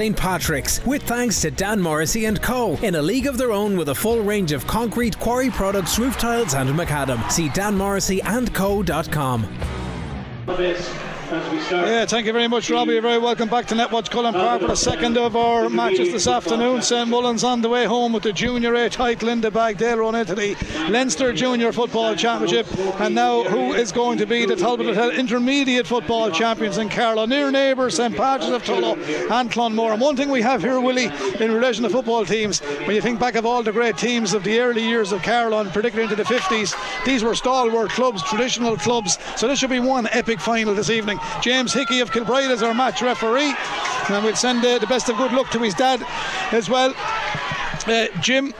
St. Patrick's, with thanks to Dan Morrissey and Co. In a league of their own with a full range of concrete quarry products, roof tiles, and macadam. See danmorrisseyandco.com. Yeah, thank you very much, Robbie. You're very welcome back to Netwatch Cullen Park for the second of our matches this afternoon. St Mullins on the way home with the Junior A title in the bag. They'll run into the Leinster Junior Football Championship. And now, who is going to be the Talbot Hotel Intermediate Football Champions in Carlow? Near neighbours, St Patrick's of Tullow and Clonmore. And one thing we have here, Willie, in relation to football teams, when you think back of all the great teams of the early years of Carlow and particularly into the 50s, these were stalwart clubs, traditional clubs. So this should be one epic final this evening. James Hickey of Kilbride is our match referee, and we'll send uh, the best of good luck to his dad as well. Uh, Jim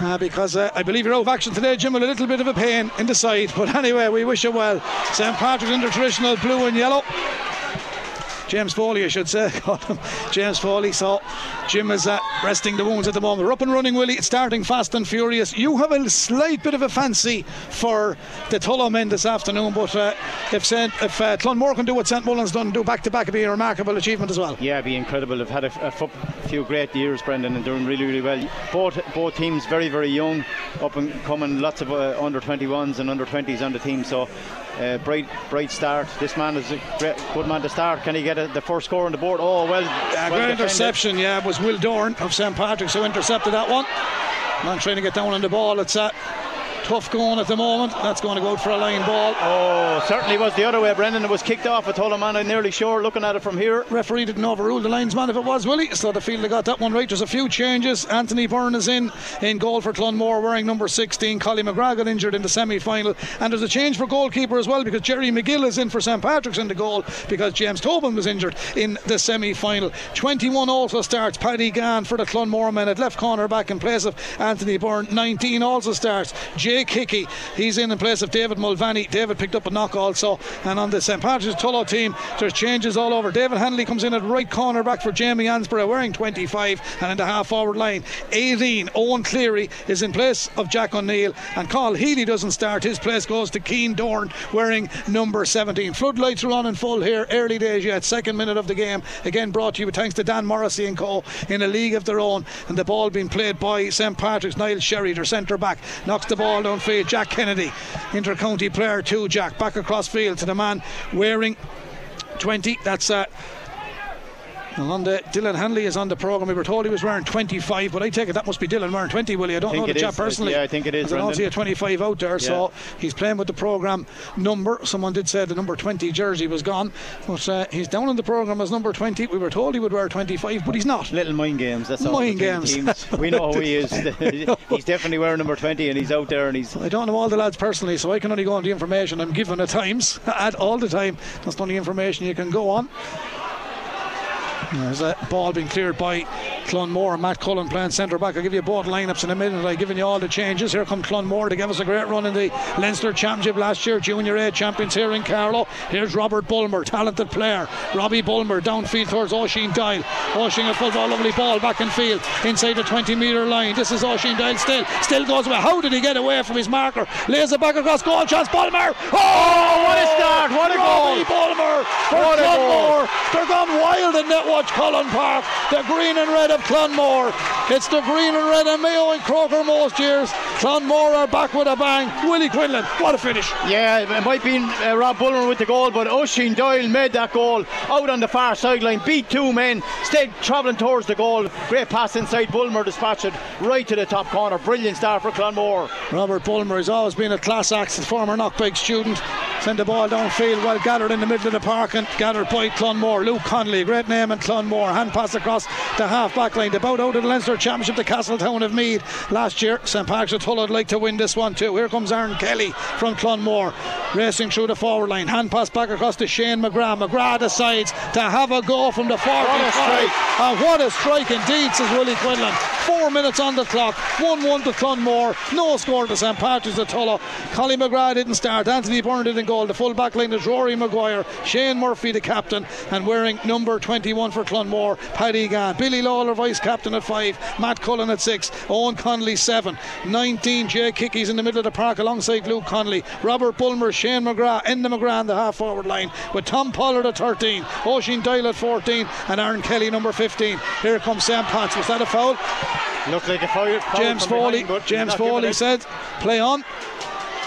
uh, because uh, I believe you're out of action today, Jim, with a little bit of a pain in the side. But anyway, we wish you well. St. Patrick's in the traditional blue and yellow. James Foley, I should say. James Foley. So Jim is uh, resting the wounds at the moment. We're up and running, Willie. It's starting fast and furious. You have a slight bit of a fancy for the Tullow men this afternoon, but uh, if, Saint, if uh, Clonmore can do what St Mullins done, do back to back, it'd be a remarkable achievement as well. Yeah, it'd be incredible. They've had a, a few great years, Brendan, and doing really, really well. Both both teams very, very young, up and coming. Lots of uh, under 21s and under 20s on the team. So uh, bright, bright start. This man is a great, good man to start. Can he get a, the first score on the board? Oh well. Yeah, well great interception. Yeah, it was Will Dorn of St Patrick's who intercepted that one. Man trying to get down on the ball. It's at tough going at the moment. That's going to go out for a line ball. Oh, certainly was the other way, Brendan. It was kicked off. I told him, man, I'm nearly sure looking at it from here. Referee didn't overrule the linesman if it was, Willie. So the field got that one right. There's a few changes. Anthony Byrne is in in goal for Clonmore wearing number 16. Collie McGrath got injured in the semi final. And there's a change for goalkeeper as well because Jerry McGill is in for St Patrick's in the goal because James Tobin was injured in the semi final. 21 also starts. Paddy Gann for the Clonmore men at left corner back in place of Anthony Byrne. 19 also starts. Jake Hickey He's in in place of David Mulvaney. David picked up a knock also. And on the St. Patrick's Tullow team, there's changes all over. David Hanley comes in at right corner back for Jamie Ansborough, wearing 25 and in the half forward line. 18, Owen Cleary is in place of Jack O'Neill. And Carl Healy doesn't start. His place goes to Keen Dorn, wearing number 17. Floodlights are on in full here. Early days yet. Second minute of the game. Again brought to you thanks to Dan Morrissey and Co. in a league of their own. And the ball being played by St. Patrick's. Niall Sherry, their centre back, knocks the ball downfield. Jack Kennedy, inter-county player too. Jack back across field to the man wearing 20. That's uh, and the, Dylan Hanley is on the programme. We were told he was wearing 25, but I take it that must be Dylan wearing 20, Willie. I don't I know the chap personally. Yeah, I think it is. I don't see a 25 out there, yeah. so he's playing with the programme number. Someone did say the number 20 jersey was gone, but uh, he's down on the programme as number 20. We were told he would wear 25, but he's not. Little mind games, that's all. Mind games. we know who he is. he's definitely wearing number 20 and he's out there and he's. I don't know all the lads personally, so I can only go on the information I'm given at times, at all the time. That's the only information you can go on. There's a ball being cleared by Clonmore. Matt Cullen playing centre back. I'll give you both lineups in a minute. I've given you all the changes. Here come Clonmore to give us a great run in the Leinster Championship last year. Junior A champions here in Carlow. Here's Robert Bulmer, talented player. Robbie Bulmer downfield towards Oisin Doyle. Oisin a football, lovely ball back in field inside the 20 metre line. This is Oisin Doyle still. Still goes away. How did he get away from his marker? Lays it back across goal chance. Bulmer. Oh, oh what a start. What a Robbie goal. Bulmer. What a goal. They're gone wild in Netwatch Cullen Park. The green and red of Clonmore. It's the green and red and Mayo and Croker most years. Clonmore are back with a bang. Willie Quinlan, what a finish. Yeah, it might be uh, Rob Bulmer with the goal, but Oisin Doyle made that goal out on the far sideline, beat two men, stayed travelling towards the goal. Great pass inside Bulmer, dispatched it right to the top corner. Brilliant start for Clonmore. Robert Bulmer has always been a class act, former Knockbeg student. Sent the ball downfield, well gathered in the middle of the park and gathered by Clonmore. Luke Connolly, great name in Clonmore. Hand pass across the half back line. They bowed out of the Leinster Championship to Castletown of Meath last year. St Patrick's of Tullow would like to win this one too. Here comes Aaron Kelly from Clonmore, racing through the forward line. Hand pass back across to Shane McGrath. McGrath decides to have a go from the 45. What a strike! And what a strike indeed, says Willie Quinlan. Four minutes on the clock. 1 1 to Clonmore. No score to St Patrick's of Tullow. Collie McGrath didn't start. Anthony Byrne didn't goal. The full back line is Rory Maguire, Shane Murphy, the captain, and wearing number 21 for Clonmore, Paddy Gann. Billy Lawler, vice captain at five, Matt Cullen at six, Owen Connolly seven, 19 Jake Hickey's in the middle of the park alongside Luke Connolly, Robert Bulmer, Shane McGrath, Enda McGrath on the half forward line with Tom Pollard at 13, Oisin Doyle at 14, and Aaron Kelly number 15. Here comes Sam Potts. Was that a foul? Looked like a foul. foul James Foley. James Foley said, "Play on."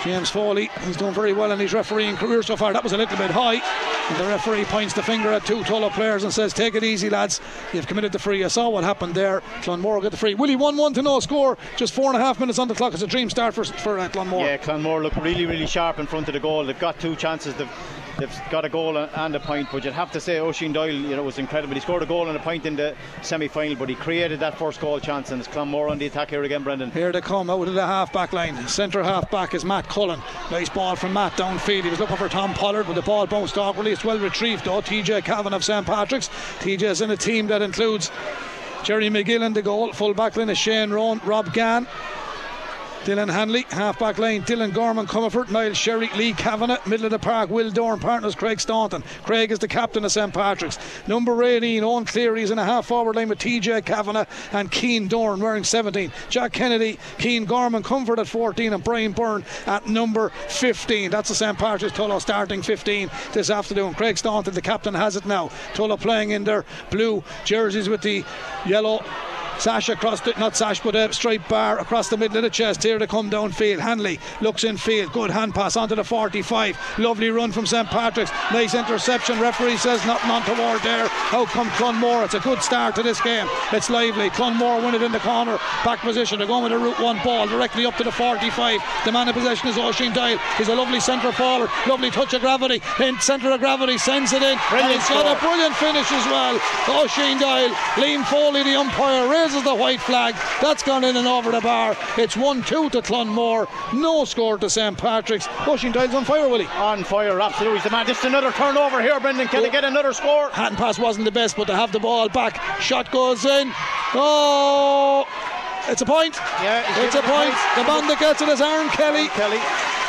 James Foley, he's done very well in his refereeing career so far. That was a little bit high. And the referee points the finger at two Tullow players and says, Take it easy, lads. You've committed the free. I saw what happened there. Clonmore get the free. Willie 1 1 to no score. Just four and a half minutes on the clock. It's a dream start for, for uh, Clonmore. Yeah, Clonmore look really, really sharp in front of the goal. They've got two chances. They've they've got a goal and a point. But you'd have to say Oisin Doyle, you know, was incredible. He scored a goal and a point in the semi-final, but he created that first goal chance. And it's Clonmore on the attack here again, Brendan. Here they come out of the half back line. Centre half back is Matt Cullen. Nice ball from Matt downfield. He was looking for Tom Pollard, but the ball bounced awkwardly. It's well retrieved though. TJ Calvin of St Patrick's. TJ is in a team that includes Jerry McGill in the goal. Full back line is Shane Rowan, Rob Gann. Dylan Hanley, half back line, Dylan Gorman, Comerford, Niall Sherry, Lee Kavanagh, middle of the park, Will Dorn, partners Craig Staunton. Craig is the captain of St Patrick's. Number 18, Owen Cleary is in a half forward line with TJ Kavanagh and Keen Dorn wearing 17. Jack Kennedy, Keen Gorman, Comerford at 14, and Brian Byrne at number 15. That's the St Patrick's Tullow starting 15 this afternoon. Craig Staunton, the captain, has it now. Tullow playing in their blue jerseys with the yellow Sash across the, not Sash, but a straight bar across the middle of the chest. Here to come downfield. Hanley looks in field. Good hand pass onto the 45. Lovely run from St Patrick's. Nice interception. Referee says nothing on toward there. Out come Clonmore. It's a good start to this game. It's lively. Clonmore win it in the corner. Back position. They're going with a route one ball directly up to the 45. The man in possession is Oisin Doyle. He's a lovely centre forward. Lovely touch of gravity. In centre of gravity. Sends it in. Brilliant and he's got a brilliant finish as well. Oisin Doyle. Liam Foley, the umpire, raises the white flag. That's gone in and over the bar. It's 1 2 to Clonmore. No score to St Patrick's. Doyle's on fire, Willie. On fire, absolutely. The man. Just another turnover here, Brendan. Can they get another score? Hand pass wasn't the best, but to have the ball back. Shot goes in. Oh, it's a point. Yeah, it's a point. point. The man that gets it is Aaron Kelly. Kelly.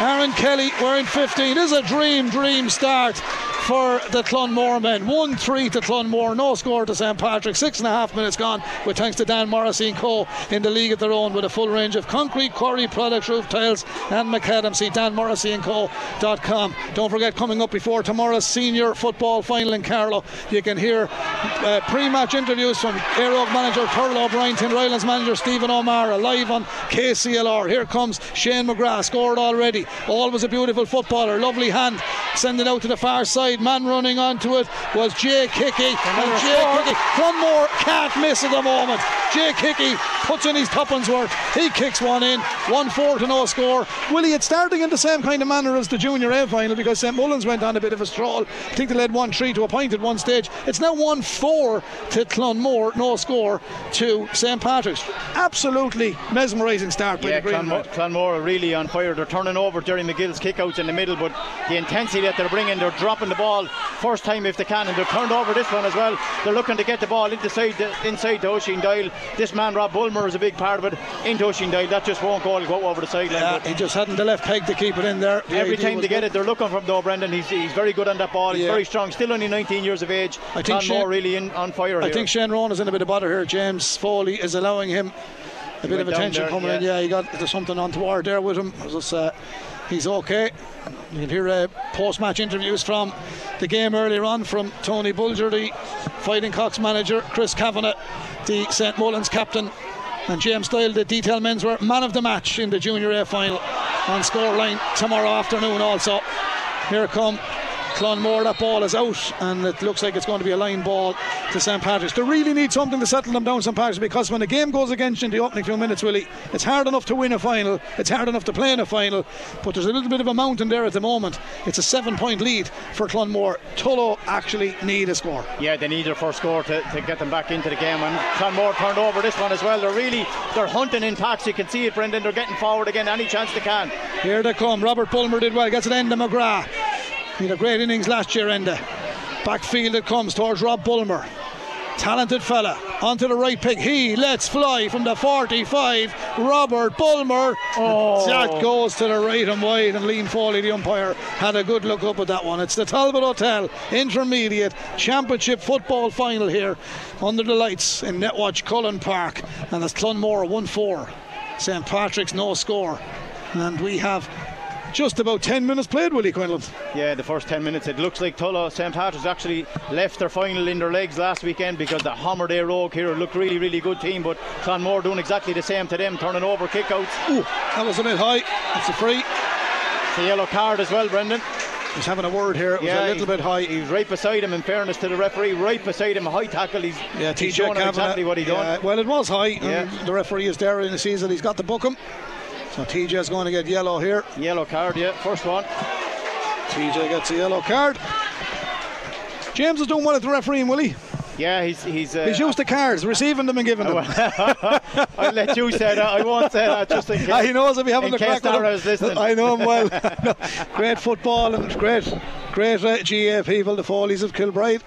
Aaron Kelly wearing 15. It is a dream, dream start for the Clonmore men. 1 3 to Clonmore. No score to St Patrick. Six and a half minutes gone, with thanks to Dan Morrissey and Co. in the league of their own with a full range of concrete, quarry products, roof tiles, and macadam. See danmorrisseyandco.com. Don't forget, coming up before tomorrow's senior football final in Carlow, you can hear uh, pre match interviews from Éire Óg manager Turlough O'Brien, Tinryland's manager Stephen O'Mara, live on KCLR. Here comes Shane McGrath, scored already. Always a beautiful footballer, lovely hand, sending out to the far side. Man running onto it was Jake Hickey. And Jake Hickey, one more can't miss at the moment. Jake Hickey puts in his tuppence worth. He kicks one in. 1 4 to no score. Willie, it's starting in the same kind of manner as the Junior A final because St Mullins went on a bit of a stroll. I think they led 1 3 to a point at one stage. It's now 1 4 to Clonmore, no score to St Patrick's. Absolutely mesmerising start by Yeah, the Green Clonmore, Clonmore are really on fire. They're turning over Jerry McGill's kickouts in the middle, but the intensity that they're bringing, they're dropping the ball first time if they can, and they've turned over this one as well. They're looking to get the ball inside the, inside to Doyle. This man, Rob Bulmer, is a big part of it. Into Oisin Doyle, that just won't go. Go over the sideline. Yeah, he just hadn't the left peg to keep it in there. The Every time they get it, they're looking for him though, Brendan. He's, he's very good on that ball. He's Yeah. very strong. Still only 19 years of age. I think Clonmore Shane- really in, on fire I here. think Shane Rowan is in a bit of bother here. James Foley is allowing him a bit of attention there, coming in. yeah. Yeah, he got there's something on toward there with him. It's just, uh, he's okay. You can hear uh, post-match interviews from the game earlier on from Tony Bulger, the Fighting Cocks manager, Chris Kavanagh, the St Mullins captain, and James Doyle, the detail men's menswear man of the match in the Junior A final on scoreline tomorrow afternoon. Also, here come Clonmore, that ball is out, and it looks like it's going to be a line ball to St Patrick's. They really need something to settle them down, St Patrick's, because when the game goes against you in the opening few minutes, Willie, it's hard enough to win a final, it's hard enough to play in a final, but there's a little bit of a mountain there at the moment. It's a seven point lead for Clonmore. Tullow actually need a score. Yeah, they need their first score to, to get them back into the game. And Clonmore turned over this one as well. They're really they're hunting in packs. You can see it, Brendan. They're getting forward again any chance they can. Here they come. Robert Bulmer did well. Gets it Enda McGrath. He had a great innings last year, Enda. Backfield it comes towards Rob Bulmer. Talented fella. Onto the right pick. He lets fly from the 45. Robert Bulmer. Oh. That goes to the right and wide. And Liam Foley, the umpire, had a good look up at that one. It's the Talbot Hotel Intermediate Championship football final here under the lights in Netwatch Cullen Park. And it's Clonmore 1 4. St. Patrick's no score. And we have just about 10 minutes played, Willie Quinlan. Yeah, the first 10 minutes. It looks like Tullow St. Patrick's actually left their final in their legs last weekend because the Hammer Day Rogue here looked really, really good team. But Clonmore doing exactly the same to them, turning over kickouts. Ooh, that was a bit high. It's a free. It's a yellow card as well, Brendan. He's having a word here. It was yeah, a little bit high. He was right beside him, in fairness to the referee, right beside him, high tackle. He's, Yeah, he's showing exactly what he yeah, done. Well, it was high. Yeah. And the referee is there in the season. He's got to book him. So TJ's going to get yellow here. Yellow card, yeah, first one. TJ gets a yellow card. James is doing well at the refereeing, will he? Yeah, he's he's. Uh, He's used to cards, receiving them and giving them. I'll let you say that. I won't say that just in case. He knows if he having in the crack with him. Dara is listening. I know him well. No, great football and great, great uh, GA people, the Foleys of Kilbride.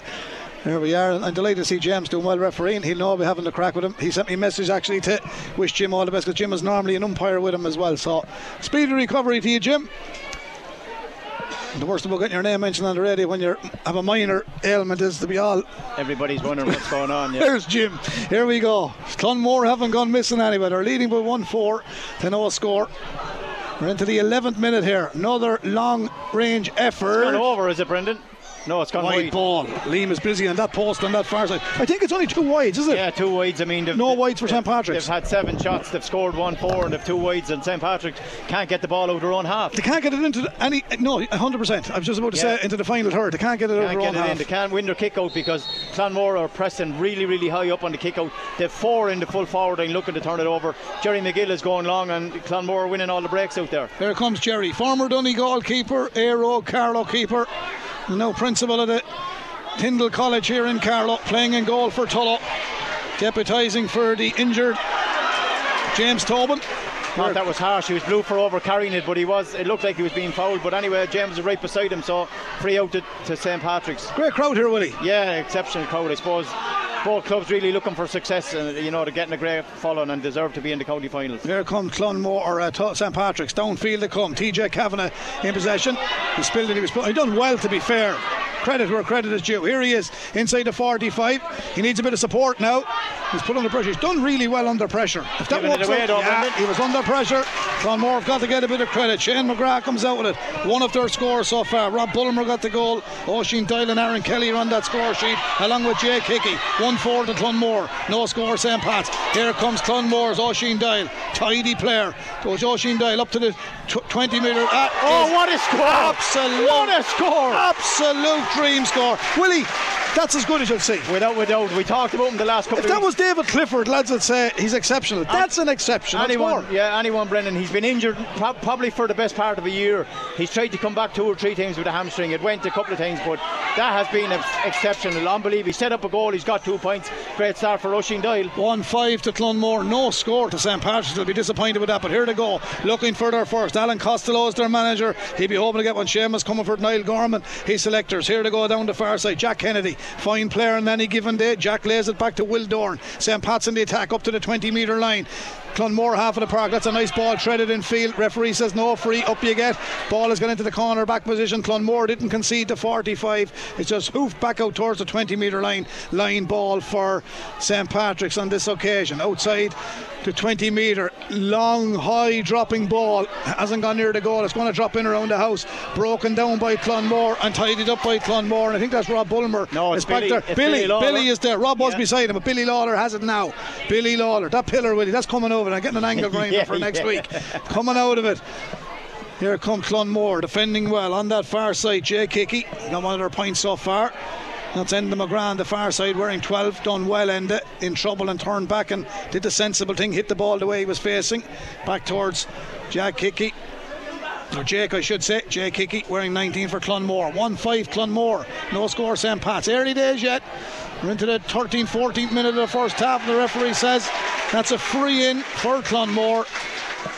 There we are. I'm delighted to see James doing well refereeing. He'll know I'll be having the crack with him. He sent me a message actually to wish Jim all the best because Jim is normally an umpire with him as well. So, speedy recovery to you, Jim. And the worst about getting your name mentioned on the radio when you have a minor ailment is to be all Everybody's wondering what's going on. Yeah. there's Jim. Here we go. Clonmore haven't gone missing anyway. They're leading by 1 4 to no score. We're into the 11th minute here. Another long range effort. Gone over, is it, Brendan? No, it's gone Wide wide. ball. Liam is busy on that post on that far side. I think it's only two wides, is it? Yeah, two wides. I mean, No wides for St. Patrick's. They've had seven shots. They've scored one four, and they've two wides. And St. Patrick's can't get the ball out their own half. They can't get it into the, any. No, 100%. I was just about to Yeah. say into the final third. They can't get it over Can't their get own it in. half. They can't win their kick out because Clonmore are pressing really, really high up on the kick out. They've four in the full forward line looking to turn it over. Jerry McGill is going long, and Clonmore are winning all the breaks out there. Here comes Jerry, former Dunny goalkeeper, Aero Carlow keeper, now principal of the Tyndall College here in Carlow, playing in goal for Tullow, deputising for the injured James Tobin. I thought that was harsh. He was blue for over carrying it, but he was. It looked like he was being fouled. But anyway, James is right beside him, so free out to, to St Patrick's. Great crowd here, Willie. Yeah, exceptional crowd, I suppose. Both clubs really looking for success, and you know they're getting a great following and deserve to be in the county finals. Here comes Clonmore or uh, St Patrick's downfield. They come. TJ Kavanagh in possession. He spilled it. He was. He done well to be fair. Credit where credit is due. Here he is inside the 45. He needs a bit of support now. He's put under pressure. He's done really well under pressure. If that Giving it works out, yeah, he was under pressure. Clonmore have got to get a bit of credit. Shane McGrath comes out with it. One of their scores so far. Rob Bulmer got the goal. Oisin Doyle and Aaron Kelly are on that score sheet, along with Jake Hickey. 1 4 to Clonmore. No score, St. Pat's. Here comes Clonmore's Oisin Doyle. Tidy player. Goes Oisin Doyle up to the tw- 20 metre. That uh, Oh, what a score! Absolute, What a score! Absolute dream score. Willie, that's as good as you'll see. Without, without, we talked about him the last couple If that was David Clifford, lads would say he's exceptional. That's an exception. Anyone, yeah, anyone, Brendan. He's been injured probably for the best part of a year. He's tried to come back two or three times with a hamstring. It went a couple of times, but that has been ex- exceptional. Unbelievable. He set up a goal. He's got two points. Great start for Oisin Doyle. 1 5 to Clonmore, no score to St. Patrick's. They'll be disappointed with that, but here they go. Looking for their first. Alan Costello is their manager. He'll be hoping to get one. Seamus coming for Niall Gorman. His selectors. Here they go down the far side. Jack Kennedy, fine player on any given day. Jack lays it back to Will Dorn. St. Pat's in the attack up to the 20 metre line. Clonmore half of the park. That's a nice ball threaded in field. Referee says no free. Up you get. Ball has gone into the corner back position. Clonmore didn't concede to 45. It's just hoofed back out towards the 20 metre line. Line ball for St Patrick's on this occasion. Outside to 20 metre. Long, high dropping ball. Hasn't gone near the goal. It's going to drop in around the house. Broken down by Clonmore and tidied up by Clonmore. And I think that's Rob Bulmer. No, it's back Billy- there. it's Billy, Billy Billy is there. Rob was beside him, but Billy Lawler has it now. Billy Lawler, that pillar, Willie, that's coming over. I'm getting an angle grinder Yeah, for next yeah. week. Coming out of it. Here comes Clonmore defending well on that far side. Jake Hickey got one of their points so far. That's Enda McGrath on the far side wearing 12. Done well, Enda in trouble and turned back and did the sensible thing, hit the ball the way he was facing. Back towards Jack Hickey. Or Jake, I should say. Jake Hickey wearing 19 for Clonmore. 1 5 Clonmore. No score, St. Pat's. Early days yet. We're into the 13th, 14th minute of the first half, and the referee says that's a free in for Clonmore.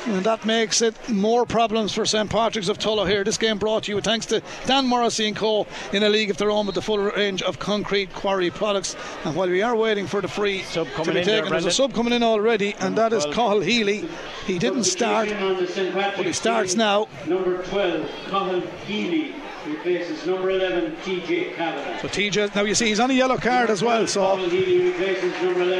And that makes it more problems for St Patrick's of Tullow here. This game brought to you thanks to Dan Morrissey and Co. in a league of their own with the full range of concrete quarry products. And while we are waiting for the free sub to be taken, there's a sub coming in already, and that is Cahill Healy. He didn't start, but he starts now. Number 12, Cahill Healy replaces number 11 TJ Kavanagh. So TJ, now you see he's on a yellow card as well, so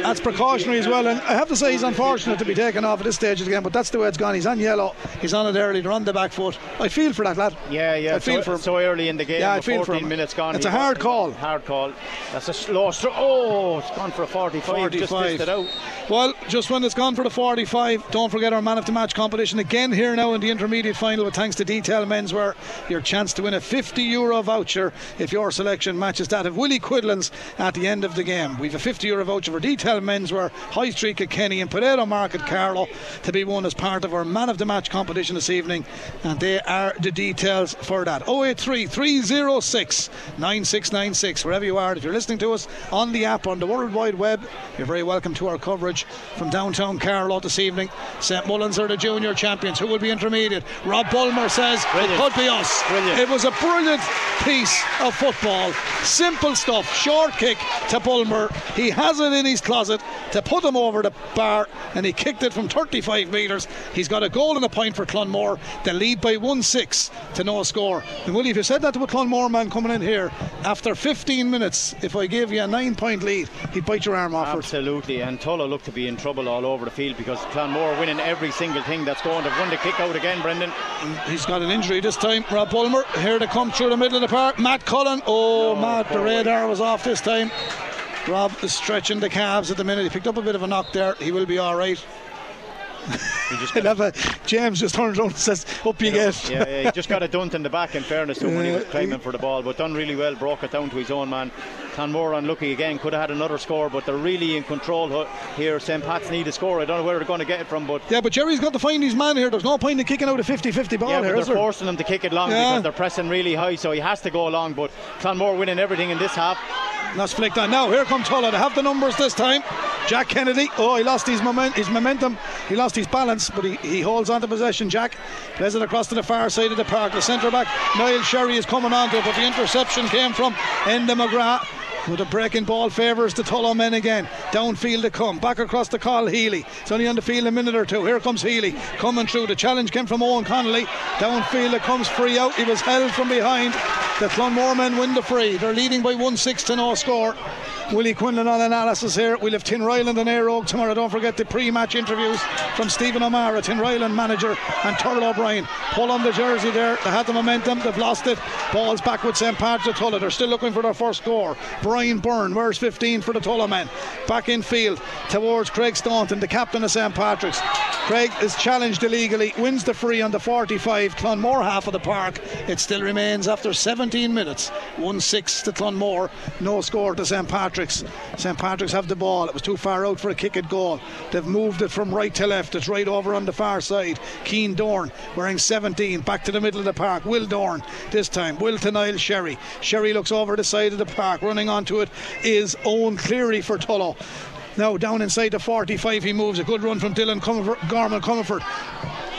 that's precautionary as well. And I have to say he's unfortunate to be taken off at this stage again, but that's the way it's gone. He's on yellow, he's on it early, they're on the back foot. I feel for that lad. Yeah, yeah. I feel so, for him. so early in the game. Yeah, I with feel for him. minutes gone. It's a hard call. Hard call. That's a slow stroke. Oh, it's gone for a 45. Just 45. missed it out. Well, just when it's gone for the 45, don't forget our man of the match competition again here now in the intermediate final with thanks to Detail Menswear. Your chance to win a 50 euro voucher if your selection matches that of Willie Quinlan's at the end of the game. We've a 50 euro voucher for Detail Menswear, High Street Kilkenny, and Potato Market Carlow to be won as part of our man of the match competition this evening. And they are the details for that. 083 306 9696. Wherever you are, if you're listening to us on the app on the World Wide Web, you're very welcome to our coverage from downtown Carlow this evening. St Mullins are the junior champions. Who will be intermediate? Rob Bulmer says Brilliant. it could be us. Brilliant. It was a brilliant piece of football. Simple stuff. Short kick to Bulmer. He has it in his closet to put him over the bar and he kicked it from 35 metres. He's got a goal and a point for Clonmore. They lead by 1 6 to no score. And Willie, if you said that to a Clonmore man coming in here after 15 minutes, if I gave you a nine point lead, he'd bite your arm off for it. Absolutely, and Tullow looked to be in trouble all over the field because Clonmore winning every single thing that's going. They've won the kick out again, Brendan. He's got an injury this time. Rob Bulmer here to come through the middle of the park. Matt Cullen. Oh, No, Matt, the radar was off this time. Rob is stretching the calves at the minute. He picked up a bit of a knock there. He will be all right. He just a, James just turns around and says, Up you get. yeah, yeah, he just got a dunt in the back in fairness to him when he was climbing for the ball, but done really well, broke it down to his own man. Clonmore unlucky again, could have had another score, but they're really in control here. St. Pat's need a score. I don't know where they're going to get it from, but Yeah, but Jerry's got to find his man here. There's no point in kicking out a 50 50 ball yeah, but here, they're is there? forcing him to kick it long Yeah. because they're pressing really high, so he has to go long. But Clonmore winning everything in this half. And That's flicked on. Now, here comes Tullow. They have the numbers this time. Jack Kennedy. Oh, he lost his, moment, his momentum. He lost his balance, but he, he holds on to possession. Jack plays it across to the far side of the park. The centre back, Niall Sherry, is coming on to it, but the interception came from Enda McGrath. With a breaking ball favours the Tullow men again. Downfield to come. Back across to Carl Healy. It's only on the field a minute or two. Here comes Healy coming through. The challenge came from Owen Connolly. Downfield it comes free out. He was held from behind. The Clonmore men win the free. They're leading by 1 6 to no score. Willie Quinlan on analysis here. We'll have Tinryland and Air tomorrow. Don't forget the pre match interviews from Stephen O'Mara, Tinryland manager, and Turlough O'Brien. Pull on the jersey there. They had the momentum, they've lost it. Ball's back with St. Patrick's Tullow. They're still looking for their first score. Brian Byrne, where's 15 for the Tullow men? Back in field towards Craig Staunton, the captain of St. Patrick's. Craig is challenged illegally, wins the free on the 45. Clonmore half of the park. It still remains after 17 minutes. 1 6 to Clonmore. No score to St. Patrick's. St. Patrick's have the ball. It was too far out for a kick at goal. They've moved it from right to left. It's right over on the far side. Keen Dorn wearing 17. Back to the middle of the park. Will Dorn this time. Will to Niall Sherry. Sherry looks over the side of the park. Running onto it is Owen Cleary for Tullow. Now down inside the 45 he moves. A good run from Dylan Comerford, Gorman Comerford.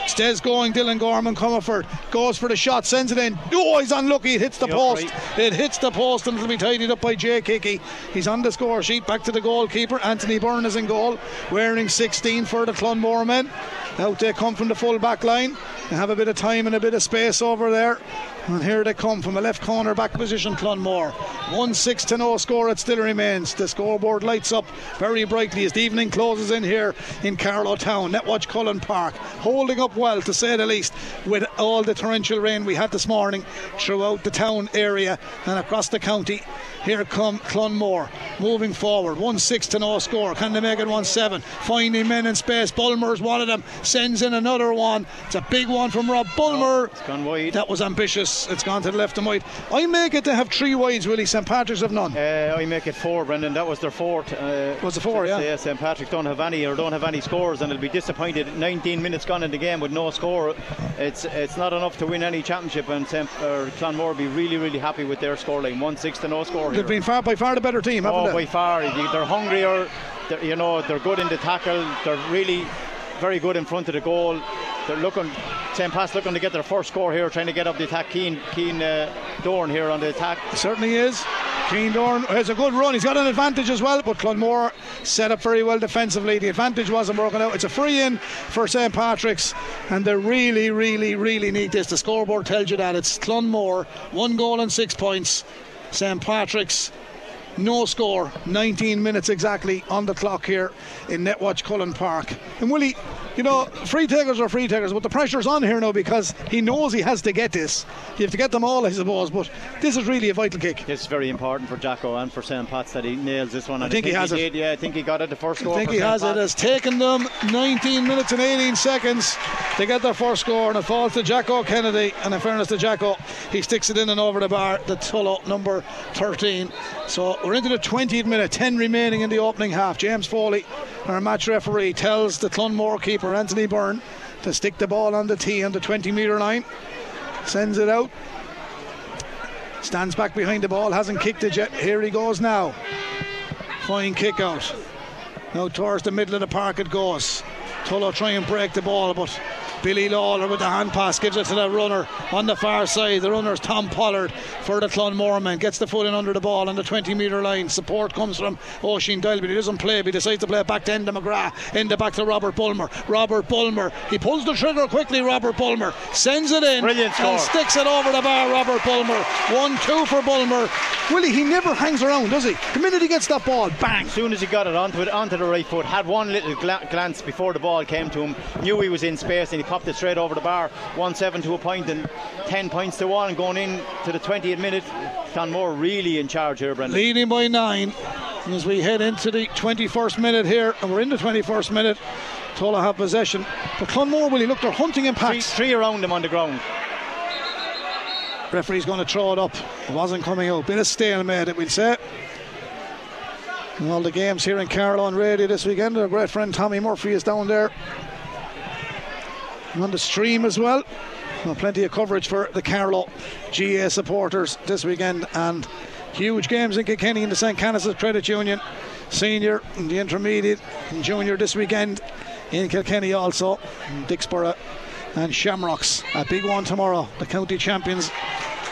Stays going, Dylan Gorman Comerford goes for the shot, sends it in. Oh, he's unlucky. It hits the You're post. right. It hits the post and it'll be tidied up by Jake Hickey. He's on the score sheet. Back to the goalkeeper. Anthony Byrne is in goal, wearing 16 for the Clonmore men. Out they come from the full back line. They have a bit of time and a bit of space over there. And here they come from a left corner back position, Clonmore. 1 6 to no score, it still remains. The scoreboard lights up very brightly as the evening closes in here in Carlow Town. Netwatch Cullen Park holding up well to say the least with all the torrential rain we had this morning throughout the town area and across the county. Here come Clonmore moving forward. 1 6 to no score. Can they make it 1 7? Finding men in space. Bulmer's one of them. Sends in another one. It's a big one from Rob Bulmer. It's gone wide. That was ambitious. It's gone to the left and wide. I make it to have three wides, Willie. St. Patrick's have none. Uh, I make it four, Brendan. That was their fourth. Uh, Was it four, yeah? Yeah, St. Patrick don't have any or don't have any scores, and they'll be disappointed. 19 minutes gone in the game with no score. It's it's not enough to win any championship, and St. Or Clonmore will be really really happy with their scoreline. One six to no score. They've been far by far the better team, haven't Oh, they? by far. They're hungrier. They're, you know, they're good in the tackle. They're really very good in front of the goal. They're looking, St. Pat's looking to get their first score here, trying to get up the attack. Keen, Keen uh, Dorn here on the attack. Certainly is. Keen Dorn has a good run. He's got an advantage as well, but Clonmore set up very well defensively. The advantage wasn't broken out. It's a free in for St. Patrick's, and they really, really, really need this. The scoreboard tells you that. It's Clonmore, one goal and six points. St. Patrick's no score, 19 minutes exactly on the clock here in Netwatch Cullen Park. And Willie, you know, free takers are free takers, but the pressure's on here now because he knows he has to get this. You have to get them all, I suppose, but this is really a vital kick. It's very important for Jacko and for St. Pat's that he nails this one. I think, I think, he has he it. Did, yeah, I think he got it the first score. I think he has Pat. it. It's taken them 19 minutes and 18 seconds to get their first score, and it falls to Jacko Kennedy. And in fairness to Jacko, he sticks it in and over the bar. The Tullow number 13. So we're into the 20th minute, 10 remaining in the opening half. James Foley, our match referee, tells the Clonmore keeper Anthony Byrne to stick the ball on the tee on the 20 metre line. Sends it out. Stands back behind the ball, hasn't kicked it yet. Here he goes now. Fine kick out. Now towards the middle of the park it goes. Tullow try and break the ball, but Billy Lawler with the hand pass gives it to the runner on the far side. The runner's Tom Pollard for the Clonmore man. Gets the foot in under the ball on the 20 metre line. Support comes from Oisin Doyle, but he doesn't play. But he decides to play it back to Enda McGrath. Enda back to Robert Bulmer. Robert Bulmer. He pulls the trigger quickly, Robert Bulmer. Sends it in. Brilliant score. And sticks it over the bar, Robert Bulmer. 1 2 for Bulmer. Willie, he never hangs around, does he? The minute he gets that ball, bang. As soon as he got it onto it, onto the right foot, had one little gla- glance before the ball came to him, knew he was in space, and he popped it straight over the bar. 1 7 to a point and 10 points to 1 going in to the 20th minute. Clonmore really in charge here, Brendan. Leading by 9 as we head into the 21st minute here, and we're in the 21st minute. Tullow have possession. But Clonmore, Willie, look, they're hunting in Three, packs. three around him on the ground. Referee's going to throw it up. It wasn't coming out. Bit of stalemate, it we'll say. And all the games here in Carlow on radio this weekend. Our great friend Tommy Murphy is down there. On the stream as well. Well, plenty of coverage for the Carlow GA supporters this weekend and huge games in Kilkenny in the St. Canice's Credit Union senior and the intermediate and junior this weekend in Kilkenny also Dicksboro and Shamrocks a big one tomorrow the county champions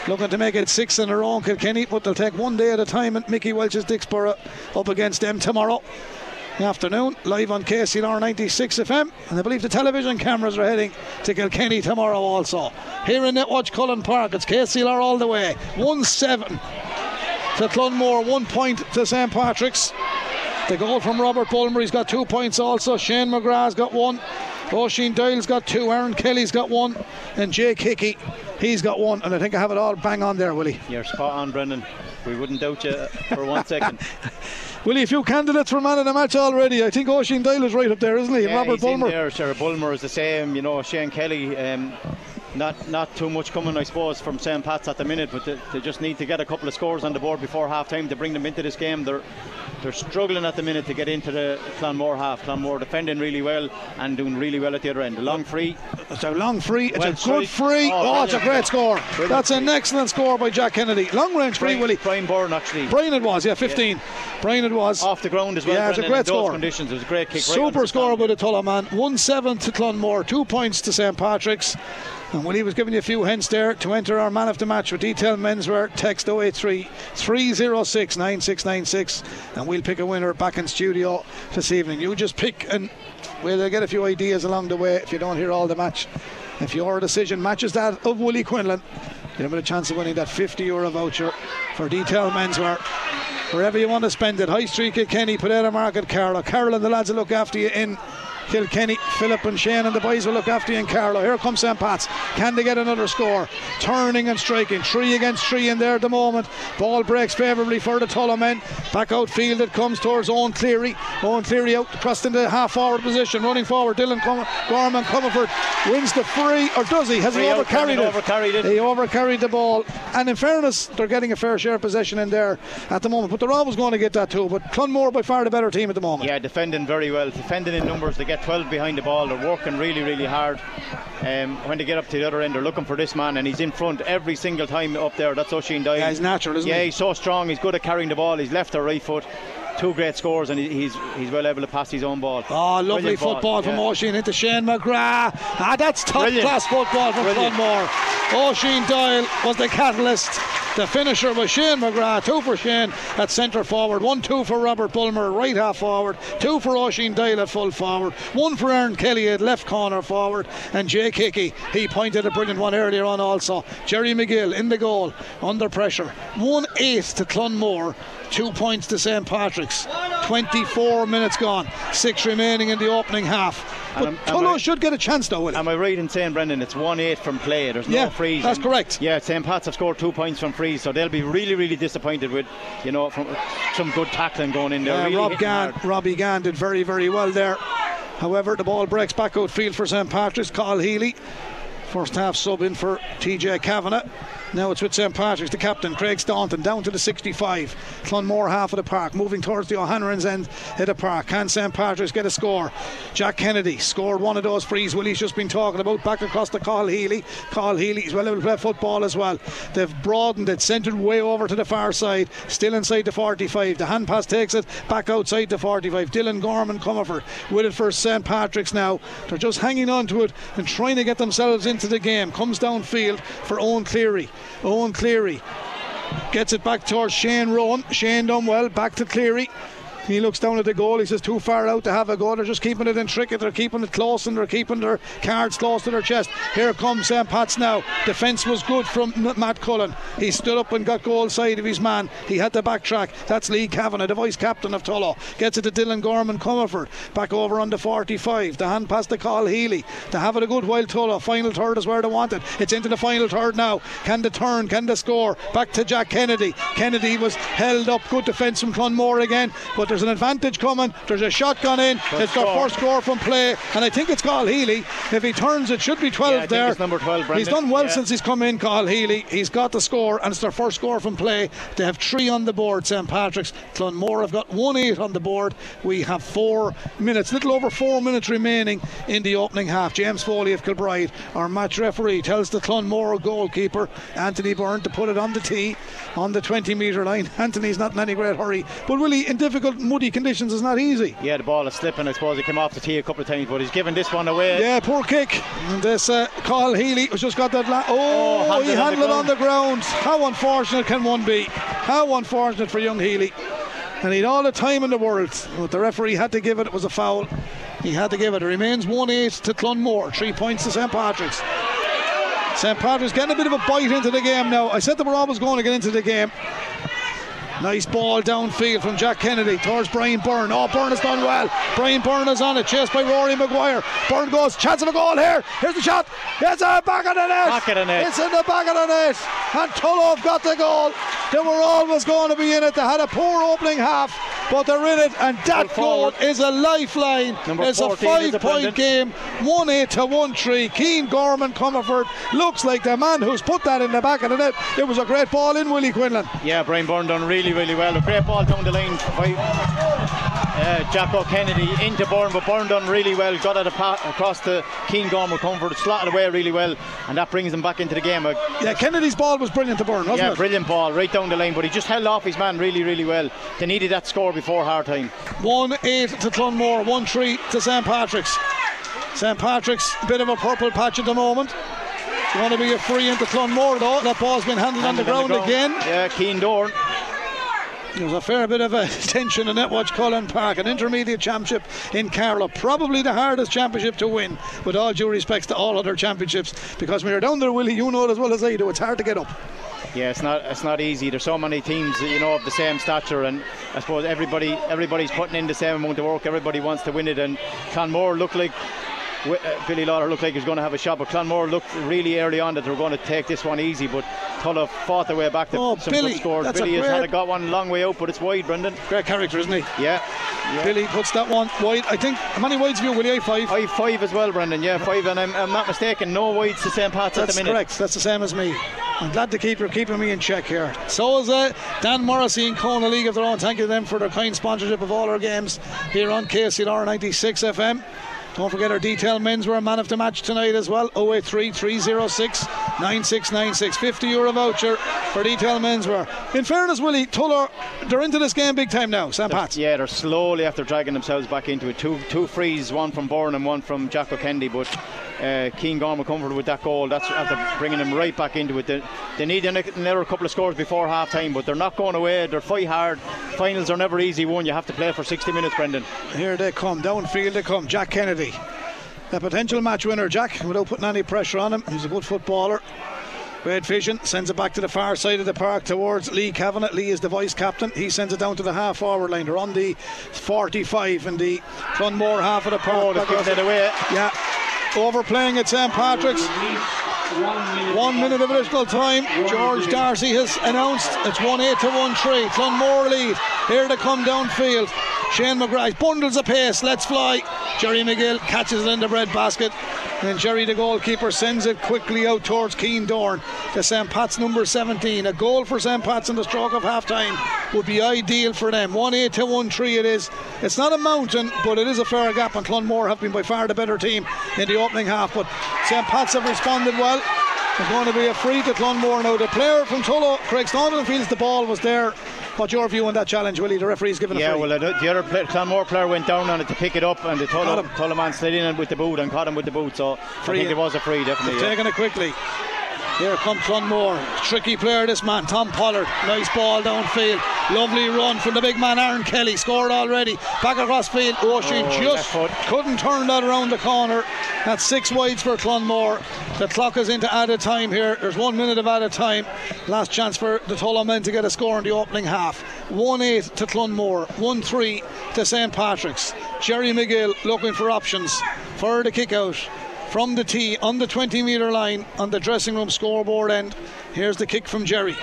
looking to make it six in a row in Kilkenny but they'll take one day at a time and Mickey Welch's Dicksboro up against them tomorrow afternoon live on KCLR 96 FM and I believe the television cameras are heading to Kilkenny tomorrow also. Here in Netwatch Cullen Park it's KCLR all the way. 1-7 to Clonmore one point to St Patrick's. The goal from Robert Bulmer he's got two points also. Shane McGrath's got one. Oisin Doyle's got two. Aaron Kelly's got one. And Jake Hickey he's got one. And I think I have it all bang on there Willie. You're spot on, Brendan. We wouldn't doubt you for one second. Willie a few candidates for man of the match already I think Oisin Doyle is right up there isn't he Yeah, Robert he's in Bulmer there. Sure, Bulmer is the same. You know, Shane Kelly. Um, not not too much coming, I suppose, from St. Pat's at the minute, but they, they just need to get a couple of scores on the board before half time to bring them into this game. They're they're struggling at the minute to get into the Clonmore half. Clonmore defending really well and doing really well at the other end. The long free. It's a long free. It's Well a good strike. free. Oh, Oh, it's a great score. Brilliant That's an excellent score by Jack Kennedy. Long range free, Brian, Willie. Brian Byrne actually. Brian it was, yeah, 15. Brian it was. Off the ground as well. Yeah, it's a great score. conditions. It was a great kick. Super the score by the Tullow man. 1 7 to Clonmore, two points to St Patrick's. And Willie was giving you a few hints there to enter our man of the match with Detail Menswear. Text 083 306 9696 and we'll pick a winner back in studio this evening. You just pick and we'll get a few ideas along the way if you don't hear all the match. If your decision matches that of Willie Quinlan, you'll have a chance of winning that 50 euro voucher for Detail Menswear. Wherever you want to spend it, High Street, Kilkenny, Potato Market, Carlow. Carol and the lads will look after you in Kilkenny. Philip and Shane and the boys will look after you in Carlow. Here comes St. Pat's. Can they get another score? Turning and striking. Three against three in there at the moment. Ball breaks favourably for the Tullow men. Back outfield it comes towards Owen Cleary. Owen Cleary out crossed into the half forward position. Running forward. Dylan Com- Gorman Comerford wins the free. Or does he? Has Free he overcarried it? overcarried it. He overcarried the ball. And in fairness, they're getting a fair share of possession in there at the moment. But they're always going to get that too. But Clonmore by far the better team at the moment. Yeah, defending very well. Defending in numbers. They get 12 behind the ball. They're working really, really hard. Um, when they get up to the other end, they're looking for this man, and he's in front every single time up there. That's Oisin Doyle. Yeah, he's natural, isn't yeah, he? he's so strong. He's good at carrying the ball. He's left or right foot. Two great scores, and he's he's well able to pass his own ball. Oh, lovely Brilliant ball, football from yeah. Oisin into Shane McGrath. Ah, that's top Brilliant. class football from Brilliant. Clonmore. Oisin Doyle was the catalyst. The finisher was Shane McGrath. Two for Shane at centre forward. One, two for Robert Bulmer, right half forward. Two for Oisin Doyle at full forward. One for Aaron Kelly at left corner forward. And Jake Hickey, he pointed a brilliant one earlier on also. Jerry McGill in the goal, under pressure. 1 8 to Clonmore. Two points to St. Patrick's. 24 minutes gone. Six remaining in the opening half. But Tullow should get a chance though, will he? Am I right in saying, Brendan, it's 1 8 from play? There's Yeah, no frees. that's And, correct. Yeah, St. Pat's have scored two points from frees, so they'll be really, really disappointed with, you know, from some good tackling going in there. Uh, really Rob Gann. Robbie Gann did very, very well there. However, the ball breaks back outfield for St. Patrick's. Carl Healy, first half sub in for TJ Kavanagh. Now it's with St. Patrick's, the captain, Craig Staunton, down to the 65. Clonmore half of the park, moving towards the O'Hanlon's end of the park. Can St. Patrick's get a score? Jack Kennedy scored one of those frees Willie's just been talking about, back across to Carl Healy. Carl Healy's well able to play football as well. They've broadened it, centred way over to the far side, still inside the 45. The hand pass takes it back outside the 45. Dylan Gorman Comerford with it for St. Patrick's now. They're just hanging on to it and trying to get themselves into the game. Comes downfield for Owen Cleary. Owen Cleary gets it back towards Shane Rowan. Shane done well, back to Cleary. He looks down at the goal. He says, too far out to have a goal. They're just keeping it in tricket. They're keeping it close and they're keeping their cards close to their chest. Here comes St. Pat's now. Defence was good from Matt Cullen. He stood up and got goal side of his man. He had to backtrack. That's Lee Kavanagh, the vice captain of Tullow. Gets it to Dylan Gorman Comerford. Back over on the 45. The hand pass to Carl Healy. To have it a good while Tullow. Final third is where they want it. It's into the final third now. Can the turn? Can the score? Back to Jack Kennedy. Kennedy was held up. Good defence from Clonmore again. But there's an advantage coming. There's a shot gone in. it's their score. first score from play. And I think it's Carl Healy. If he turns, it should be 12 Yeah, there. number 12, He's done well Yeah. since he's come in, Carl Healy. He's got the score, and it's their first score from play. They have three on the board, St. Patrick's. Clonmore have got 1 8 on the board. We have four minutes, little over four minutes remaining in the opening half. James Foley of Kilbride, our match referee, tells the Clonmore goalkeeper, Anthony Byrne, to put it on the tee on the 20 metre line. Anthony's not in any great hurry, but really, in difficult, muddy conditions, is not easy. Yeah, the ball is slipping. I suppose he came off the tee a couple of times, but he's given this one away. Yeah, poor kick. And this uh, Carl Healy has just got that. La- oh, handled he it on the handled it on the ground. How unfortunate can one be? How unfortunate for young Healy. And he'd all the time in the world. But the referee had to give it. It was a foul. He had to give it. It remains 1 8 to Clonmore. Three points to St. Patrick's. St. Patrick's getting a bit of a bite into the game now. I said they were always going to get into the game. Nice ball downfield from Jack Kennedy towards Brian Byrne. Oh, Byrne has done well. Brian Byrne is on it, chased by Rory Maguire. Byrne goes, chance of a goal here. Here's the shot. It's a back of the net. Back of the net. It's in the back of the net. And Tullow got the goal. They were always going to be in it. They had a poor opening half, but they're in it. And that goal is a lifeline. Number it's a 14, is five point game. 1 8 to 1 3. Keen Gorman Comerford looks like the man who's put that in the back of the net. It was a great ball in, Willie Quinlan. Yeah, Brian Byrne done really, really well. A great ball down the lane by uh, Jacko Kennedy into Byrne, but Byrne done really well. Got it across to Keen Gorman Comerford, slotted away really well, and that brings him back into the game. Uh, Yeah, Kennedy's ball was brilliant to burn, wasn't yeah, it? brilliant ball right down the lane, but he just held off his man really, really well. They needed that score before hard time. 1 8 to Clonmore, 1 3 to St. Patrick's. St. Patrick's, bit of a purple patch at the moment. It's going to be a free into Clonmore though. That ball's been handled on the ground again. Yeah, Keen Dorn. There's a fair bit of uh, tension in Netwatch Cullen Park, an intermediate championship in Carlow. Probably the hardest championship to win, with all due respects to all other championships. Because when you're down there, Willie, you know it as well as I do, it's hard to get up. Yeah, it's not it's not easy. There's so many teams, you know, of the same stature, and I suppose everybody everybody's putting in the same amount of work. Everybody wants to win it, and Clonmore look like. Uh, Billy Lawler looked like he was going to have a shot, but Clonmore looked really early on that they were going to take this one easy. But Tullow fought their way back to Oh, some Billy, good scores. Billy has had a, got one long way out, but it's wide, Brendan. Great character, isn't he? Yeah, yeah. Billy puts that one wide. I think, how many wides have you, Willie? Five. Five, five as well, Brendan. Yeah, five, and I'm, I'm not mistaken. No wides to St. Pat's at That's the minute. correct. That's the same as me. I'm glad to keep you keeping me in check here. So is uh, Dan Morrissey and Kona League of their own. Thank you to them for their kind sponsorship of all our games here on KCLR 96 FM. Don't forget our detail men's were a man of the match tonight as well. 083 306 9696. 50 euro voucher for detail menswear. In fairness, Willie, Tullow, they're into this game big time now, Sam Pat's. Yeah, they're slowly after dragging themselves back into it. Two two frees, one from Byrne and one from Jacko Kennedy, but uh, Keane Gorman Comerford with that goal. That's after bringing them right back into it. They, they need another couple of scores before half time, but they're not going away. They're fight hard. Finals are never easy one. You have to play for 60 minutes, Brendan. Here they come, downfield they come. Jack Kennedy, the potential match winner, Jack, without putting any pressure on him. He's a good footballer. Great vision, sends it back to the far side of the park towards Lee Kavanagh. Lee is the vice captain. He sends it down to the half forward line. They're on the 45 in the Clonmore half of the park. Oh, they're away. Yeah, overplaying at St Patrick's. One minute of additional time. George Darcy has announced it's 1 8 to 1 3. Clonmore lead. Here to come downfield. Shane McGrath bundles a pace. Let's fly. Jerry McGill catches it in the bread basket. And Jerry, the goalkeeper, sends it quickly out towards Keen Dorn to St. Pat's number 17. A goal for St. Pat's in the stroke of half time would be ideal for them. 1 8 to 1 3 it is. It's not a mountain, but it is a fair gap, and Clonmore have been by far the better team in the opening half. But St. Pat's have responded well. It's going to be a free to Clonmore now. The player from Tullow, Craig Staunton, feels the ball was there. What's your view on that challenge, Willie? The referee's given yeah, a free. Yeah, well, the, the other player, Clonmore player went down on it to pick it up, and the Tullow, man slid in with the boot and caught him with the boot. So Free. I think it was a free, definitely. Yeah. taken it quickly. Here comes Clonmore. Tricky player, this man, Tom Pollard. Nice ball downfield. Lovely run from the big man, Aaron Kelly. Scored already. Back across field. She Oh, just couldn't turn that around the corner. That's six wides for Clonmore. The clock is into added time here. There's one minute of added time. Last chance for the Tullow men to get a score in the opening half. 1 8 to Clonmore. 1 3 to St. Patrick's. Jerry McGill looking for options for the kick out from the tee on the 20 metre line on the dressing room scoreboard end. Here's the kick from Jerry.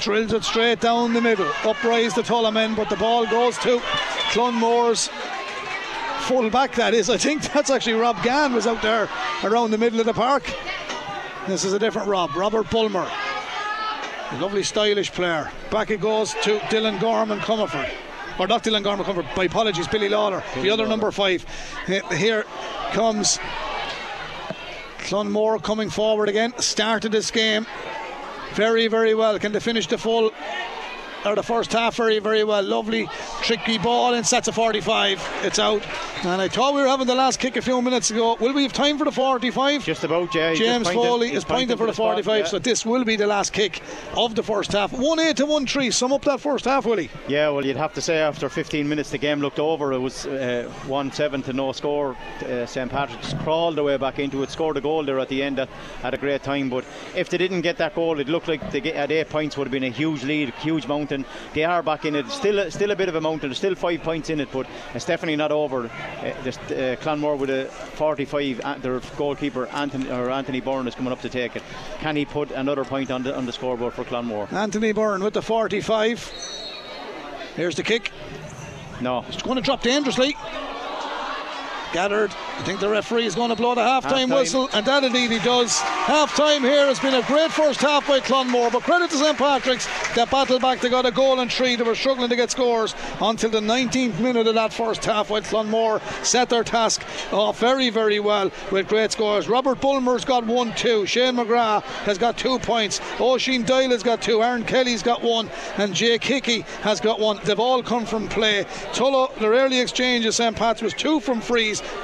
Drills it straight down the middle. Uprise the Tullow men, but the ball goes to Clonmore's full back, that is. I think that's actually Rob Gann was out there around the middle of the park. This is a different Rob, Robert Bulmer. A lovely stylish player. Back it goes to Dylan Gorman Comerford. Or not Dylan Gorman Comerford, my apologies, Billy Lawler, the other number five. Here comes Clonmore coming forward again. Started this game very, very well. Can they finish the full or the first half very, very well? Lovely, tricky ball in sets of 45. It's out. And I thought we were having the last kick a few minutes ago. Will we have time for the 45? Just about, yeah. James Foley is pointing for the spot, 45, yeah. so this will be the last kick of the first half. 1 8 to 1 3. Sum up that first half, Willie. Yeah, well, you'd have to say after 15 minutes the game looked over. It was uh, 1 7 to no score. Uh, St. Patrick's crawled their way back into it, scored a goal there at the end at, at a great time. But if they didn't get that goal, it looked like they get, at eight points would have been a huge lead, huge mountain. They are back in it. Still, still a bit of a mountain. There's still five points in it, but it's definitely not over. Uh, just, uh, Clonmore with a 45. Uh, their goalkeeper Anthony or Anthony Byrne is coming up to take it. Can he put another point on the on the scoreboard for Clonmore? Anthony Byrne with the 45. Here's the kick. No. It's going to drop dangerously. Gathered. I think the referee is going to blow the half time whistle, and that indeed he does. Half time here has been a great first half by Clonmore, but credit to St Patrick's They battled back. They got a goal and three. They were struggling to get scores until the 19th minute of that first half, while Clonmore set their task off very, very well with great scores. Robert Bulmer's got one, two. Shane McGrath has got two points. Oisin Doyle has got two. Aaron Kelly's got one, and Jake Hickey has got one. They've all come from play. Tullow, their early exchange at St Pat's was two from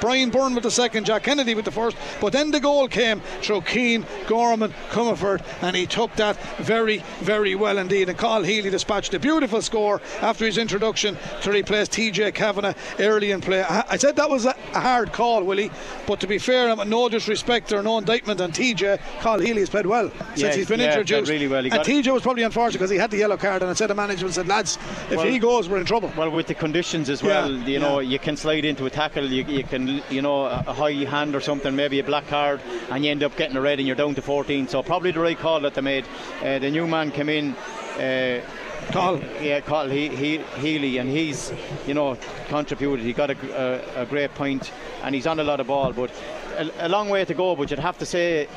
Brian Byrne with the second, Jack Kennedy with the first. But then the goal came through Keane, Gorman, Comerford, and he took that very, very well indeed. And Carl Healy dispatched a beautiful score after his introduction to replace TJ Kavanagh early in play. I said that was a hard call, Willie, but to be fair, I'm no disrespect or no indictment on TJ. Carl Healy has played well since Yeah, he's been yeah, introduced. really well. He and TJ was probably unfortunate because he had the yellow card, and I said to management, said, lads, if Well- he goes, we're in trouble. Well, with the conditions as Yeah, well, you know, yeah. you can slide into a tackle, you, you can, you know, a high hand or something, maybe a black card, and you end up getting a red and you're down to 14. So probably the right call that they made. Uh, the new man came in. Uh, Carl. yeah, Carl he, he, Healy, and he's, you know, contributed. He got a, a, a great point, and he's on a lot of ball, but a, a long way to go. But you'd have to say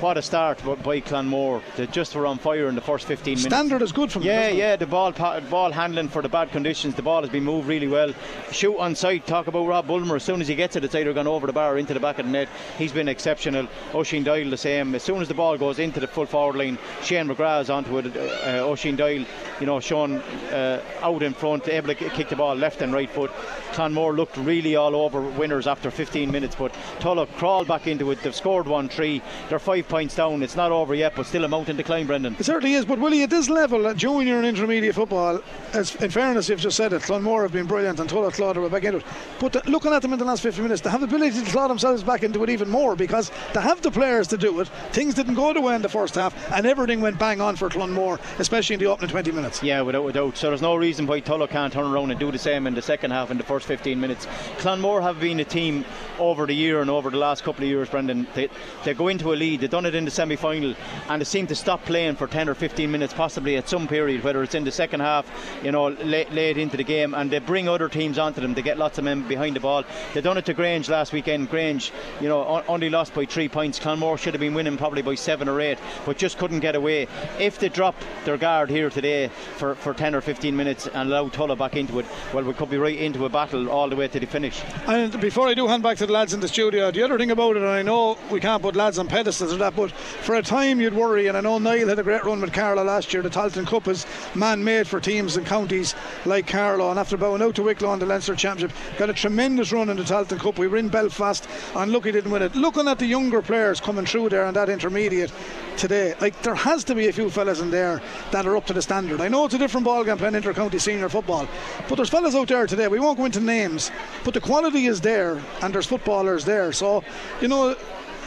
what a start by Clonmore. They just were on fire in the first 15 minutes. Standard is good from Yeah, yeah, the ball ball handling for the bad conditions. The ball has been moved really well. Shoot on sight, talk about Rob Bulmer. As soon as he gets it, it's either gone over the bar or into the back of the net. He's been exceptional. Oisin Doyle the same. As soon as the ball goes into the full forward line, Shane McGrath is onto it. Uh, Oisin Doyle, you know, shown uh, out in front, able to kick the ball left and right foot. Clonmore looked really all over winners after 15 minutes, but Tullow crawled back into it. They've scored one three. They're five points down. It's not over yet, but still a mountain to climb, Brendan. It certainly is, but Willie, at this level, at junior and intermediate football, as in fairness, you've just said it, Clonmore have been brilliant and Tullow Claude are back into it. But the, looking at them in the last 50 minutes, they have the ability to claw themselves back into it even more because they have the players to do it. Things didn't go the way in the first half, and everything went bang on for Clonmore, especially in the opening 20 minutes. Yeah, without a doubt. So there's no reason why Tullow can't turn around and do the same in the second half in the first 15 minutes. Clonmore have been a team over the year and over the last couple of years, Brendan. They, they go into a lead, they've done it in the semi final, and they seem to stop playing for 10 or 15 minutes, possibly at some period, whether it's in the second half, you know, late, late into the game, and they bring other teams onto them. They get lots of men behind the ball. They've done it to Grange last weekend. Grange, you know, only lost by three points. Clonmore should have been winning probably by seven or eight, but just couldn't get away. If they drop their guard here today for, for 10 or 15 minutes and allow Tullow back into it, well, we could be right into a battle all the way to the finish. And before I do hand back to the lads in the studio, the other thing about it, and I know we can't put lads on pedestals or that, but for a time you'd worry, and I know Niall had a great run with Carlow last year. The Tailteann Cup is man made for teams and counties like Carlow, and after bowing out to Wicklow in the Leinster Championship, got a tremendous run in the Tailteann Cup. We were in Belfast, and look, he didn't win it. Looking at the younger players coming through there and that intermediate today, like there has to be a few fellas in there that are up to the standard. I know it's a different ball game playing inter-county senior football, but there's fellas out there today. We won't go into names, but the quality is there, and there's footballers there. So, you know,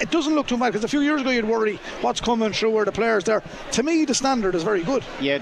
it doesn't look too bad because a few years ago you'd worry what's coming through where the players there. To me, the standard is very good. Yeah,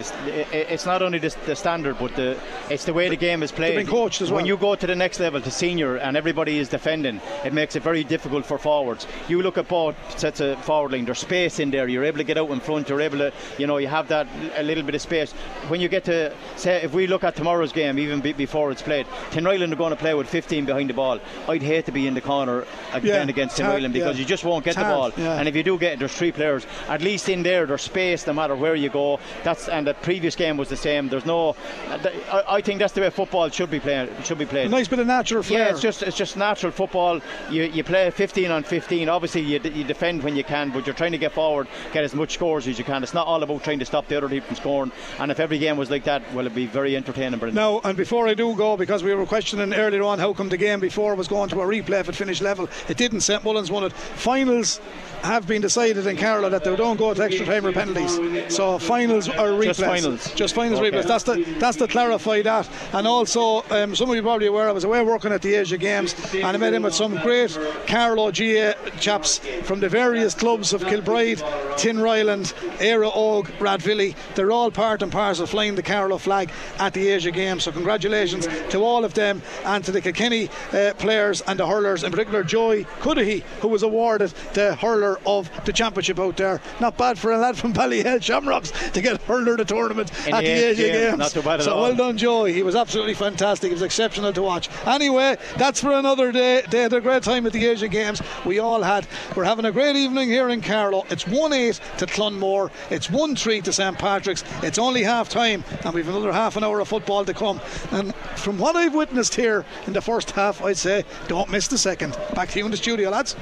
it's not only the, standard, but the it's the way the game is played. They've been coached as well. When you go to the next level to senior and everybody is defending, it makes it very difficult for forwards. You look at both sets of forward line. There's space in there. You're able to get out in front. You're able to, you know, you have that a little bit of space. When you get to say, if we look at tomorrow's game, even before it's played, Tinryland are going to play with 15 behind the ball. I'd hate to be in the corner again Yeah, against it's hard, Tinryland uh, because yeah. you just won't get the ball. yeah. And if you do get it, there's three players. At least in there, there's space no matter where you go. That's and the previous game was the same. There's no. I, I think that's the way football should be played. Should be played. A nice bit of natural flair. Yeah, it's just it's just natural football. You you play 15 on 15. Obviously, you, you defend when you can, but you're trying to get forward, get as much scores as you can. It's not all about trying to stop the other team from scoring. And if every game was like that, well, it'd be very entertaining. Brendan. Now, and before I do go, because we were questioning earlier on how come the game before was going to a replay if it finished level, it didn't. St Mullins won it. Finals have been decided in Carlow that they don't go to extra time or penalties. So finals are replays. Just finals. Just finals Okay. replays. That's the that's to clarify that. And also, um, some of you probably aware I was away working at the Asia Games, and I met in with some great Carlow GA chaps from the various clubs of Kilbride, Tinryland, Éire Óg, Rathvilly. They're all part and parcel flying the Carlow flag at the Asia Games. So congratulations to all of them and to the Kilkenny uh, players and the hurlers, in particular Joy Cudahy, who was awarded the hurler of the championship out there. Not bad for a lad from Ballyhale Shamrocks to get hurler the tournament In at the Asia game, Games. not too bad at so all. well done, Joy. He was absolutely fantastic. It was exceptional to watch. Anyway, that's for another day. They had a great time at the Asia Games. We all had. We're having a great evening here in Carlow. It's 1 8 to Clonmore. It's 1 3 to St Patrick's. It's only half time, and we've another half an hour of football to come. And from what I've witnessed here in the first half, I'd say don't miss the second. Back to you in the studio, lads.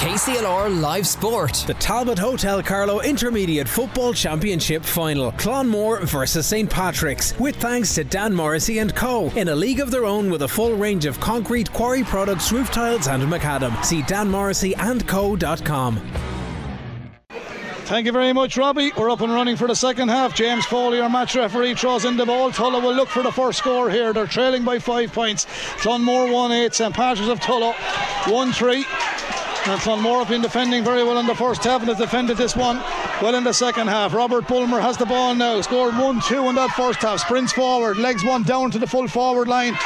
KCLR Live Sport. The Talbot Hotel Carlow Intermediate Football Championship Final. Clonmore versus St Patrick's. With thanks to Dan Morrissey and Co. In a league of their own with a full range of concrete quarry products, roof tiles and macadam. See danmorrisseyandco.com. Thank you very much, Robbie. We're up and running for the second half. James Foley, our match referee, throws in the ball. Tullow will look for the first score here. They're trailing by five points. Clonmore 1 8, St Patrick's of Tullow 1 3. And Clonmore have been defending very well in the first half and has defended this one well in the second half. Robert Bulmer has the ball now. Scored 1 2 in that first half. Sprints forward, legs one down to the full forward line.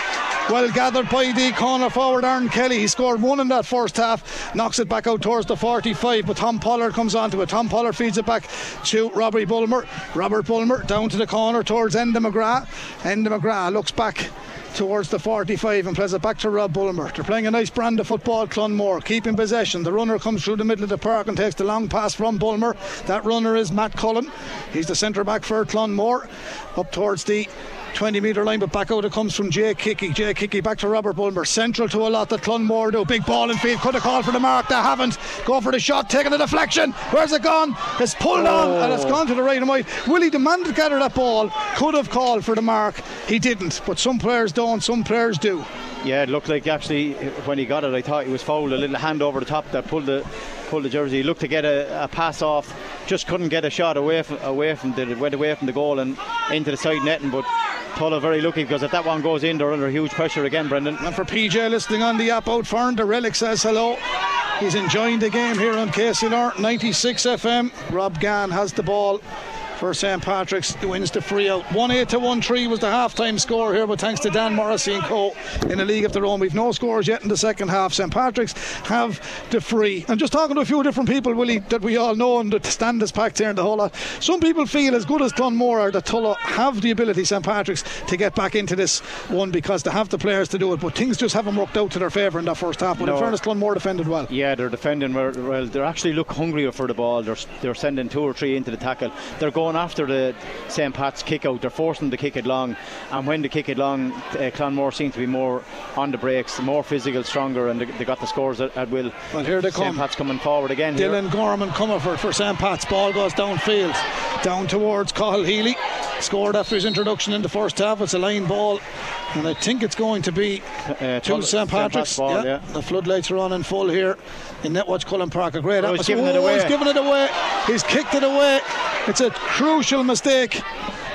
Well gathered by the corner forward Aaron Kelly. He scored one in that first half, knocks it back out towards the 45. But Tom Pollard comes onto it. Tom Pollard feeds it back to Robbie Bulmer. Robert Bulmer down to the corner towards Enda McGrath. Enda McGrath looks back towards the 45 and plays it back to Rob Bulmer. They're playing a nice brand of football, Clonmore, keeping possession. The runner comes through the middle of the park and takes the long pass from Bulmer. That runner is Matt Cullen. He's the centre back for Clonmore. Up towards the 20 metre line, but back out it comes from Jake Hickey. Jake Hickey back to Robert Bulmer. Central to a lot that Clonmore do. Big ball in field. Could have called for the mark. They haven't. Go for the shot. Taking the deflection. Where's it gone? It's pulled oh. on and it's oh. gone to the right and wide. Willie demanded to gather that ball. Could have called for the mark. He didn't. But some players don't. Some players do. Yeah, it looked like actually when he got it, I thought he was fouled. A little hand over the top that pulled the pulled the jersey. He looked to get a, a pass off, just couldn't get a shot away from away from the went away from the goal and into the side netting. But Tullow very lucky because if that one goes in, they're under huge pressure again, Brendan. And for PJ listening on the app out for the Relic says hello. He's enjoying the game here on KCLR 96 FM. Rob Gann has the ball for St Patrick's wins the free out. 1 8 to 1 3 was the half time score here, but thanks to Dan Morrissey and co in a league of their own. We've no scores yet in the second half. St Patrick's have the free. And just talking to a few different people, Willie, that we all know and the stand is packed here in the whole lot. Some people feel as good as Clonmore or that Tullow have the ability, St Patrick's, to get back into this one because they have the players to do it, but things just haven't worked out to their favour in that first half. But no. in fairness, Clonmore defended well. Yeah, they're defending well. They actually look hungrier for the ball. They're, they're sending two or three into the tackle. They're going after the St Pat's kick out. They're forcing them to kick it long, and when they kick it long, uh, Clonmore seem to be more on the breaks, more physical, stronger, and they, they got the scores at, at will. Well, here they St. come. Pat's coming forward again. Dylan here. Gorman coming for, for St Pat's. Ball goes downfield, down towards Cathal Healy. Scored after his introduction in the first half. It's a line ball, and I think it's going to be uh, to St Patrick's. Ball, yeah. yeah. The floodlights are on in full here in Netwatch Cullen Park. A great atmosphere. He's giving, oh, he's giving it away. He's kicked it away. It's a crucial mistake.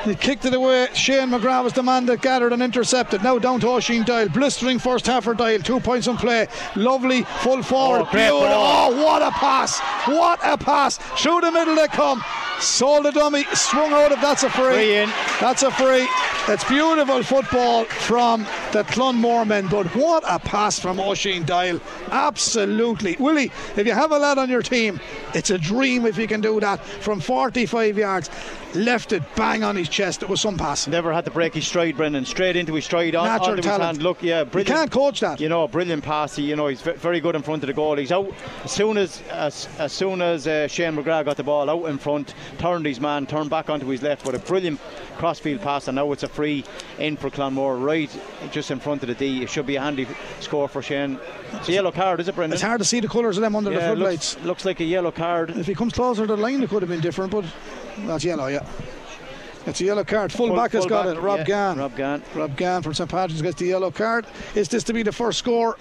He kicked it away. Shane McGrath was the man that gathered and intercepted. Now down to Oisin Doyle. Blistering first half for Doyle. Two points on play. Lovely full forward. Oh, great oh, what a pass! What a pass! Through the middle they come. Sold the dummy, swung out of that's a free. free in. That's a free. It's beautiful football from the Clonmore men, but what a pass from Oisin Doyle. Absolutely. Willie, if you have a lad on your team, it's a dream if you can do that from 45 yards left it bang on his chest. It was some pass. Never had to break his stride, Brendan. Straight into his stride, on, Natural onto talent. his hand. Look, yeah, brilliant. You can't coach that. You know, brilliant pass. You know, he's very good in front of the goal. He's out as soon as as, as soon as uh, Shane McGrath got the ball out in front, turned his man, turned back onto his left with a brilliant crossfield pass, and now it's a free in for Clonmore, right just in front of the D. It should be a handy score for Shane. It's a yellow card, is it, Brendan? It's hard to see the colours of them under yeah, the floodlights. Looks, looks like a yellow card. If he comes closer to the line, it could have been different, but that's yellow, yeah. It's a yellow card. Full, full back has full got back, it. Rob yeah, Gann. Rob Gann. Rob Gann from St Patrick's gets the yellow card. Is this to be the first score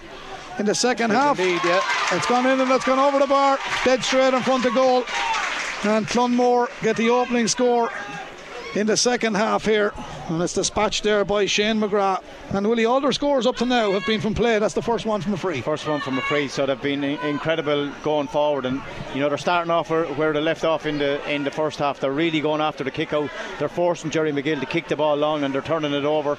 in the second half? Indeed, yeah. It's gone in and it's gone over the bar. Dead straight in front of goal. And Clonmore get the opening score in the second half here. And it's dispatched there by Shane McGrath. And Willie, all their scores up to now have been from play. That's the first one from a free. First one from a free. So they've been incredible going forward. And you know they're starting off where they left off in the in the first half. They're really going after the kick out. They're forcing Jerry McGill to kick the ball long, and they're turning it over.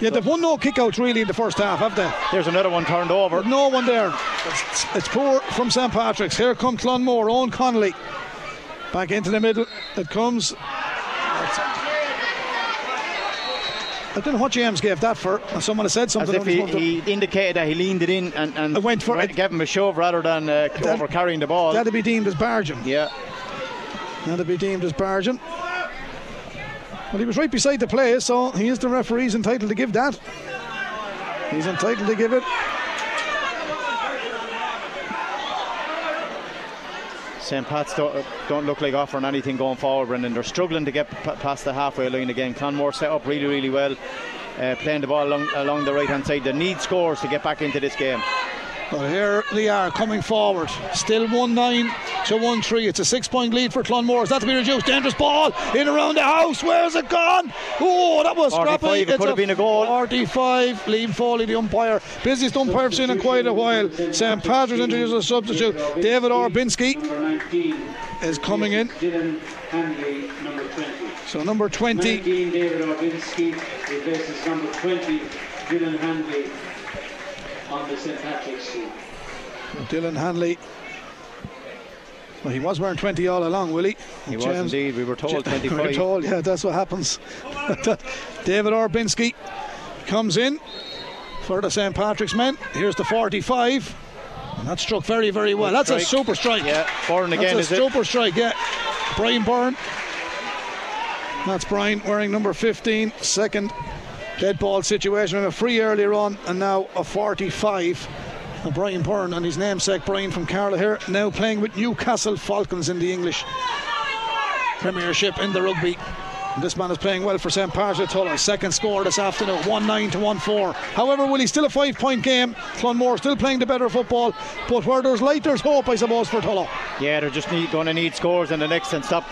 Yeah, they've won no kick outs really in the first half, have they? There's another one turned over. There's no one there. It's, it's poor from St Patrick's. Here comes Clonmore. Owen Connolly back into the middle. It comes. I don't know what James gave that for. Someone has said something. As if he, he indicated that he leaned it in and, and went for went, it. Gave him a shove rather than uh, that, over carrying the ball. That'd be deemed as barging. Yeah. That'd be deemed as barging. Well, he was right beside the play, so he is the referee. He's entitled to give that. He's entitled to give it. St. Pat's don't, don't, look like offering anything going forward, Brendan. They're struggling to get p- past the halfway line again. Clonmore set up really, really well, uh, playing the ball along, along the right hand side. They need scores to get back into this game. Well, here they are coming forward. Still 1 9 to 1 3. It's a six point lead for Clonmore. Is that to be reduced? Dangerous ball in around the house. Where's it gone? Oh, that was scrappy. It could have been a goal. 45. Liam Foley, the umpire. Busiest umpire I've seen in quite a while. St. Patrick's introduces a substitute. David Orbinski is coming in. So number 20. 19, David Orbinski replaces number 20, Dylan Handley on the St Patrick's team. Dylan Hanley. Well, he was wearing 20 all along, Willie. He James, was indeed. We were told 25. we were told, yeah, that's what happens. David Orbinski comes in for the St. Patrick's men. Here's the 45. And that struck very, very well. Good That's a super strike. Yeah, Byrne That's again, a is it? super strike, yeah. Brian Byrne. That's Brian wearing number 15. Second dead ball situation. A free earlier on, and now a 45. And Brian Byrne and his namesake Brian from Carlow here, now playing with Newcastle Falcons in the English Premiership in the rugby. And This man is playing well for St. Patrick Tullow. Second score this afternoon, 1 9 to 1 4. However, Willie, still a five point game. Clonmore still playing the better football. But where there's light, there's hope, I suppose, for Tullow. Yeah, they're just need, going to need scores in the next and stop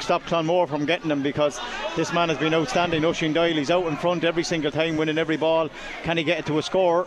stop Clonmore from getting them because this man has been outstanding. Oisin Doyle, he's out in front every single time, winning every ball. Can he get it to a score?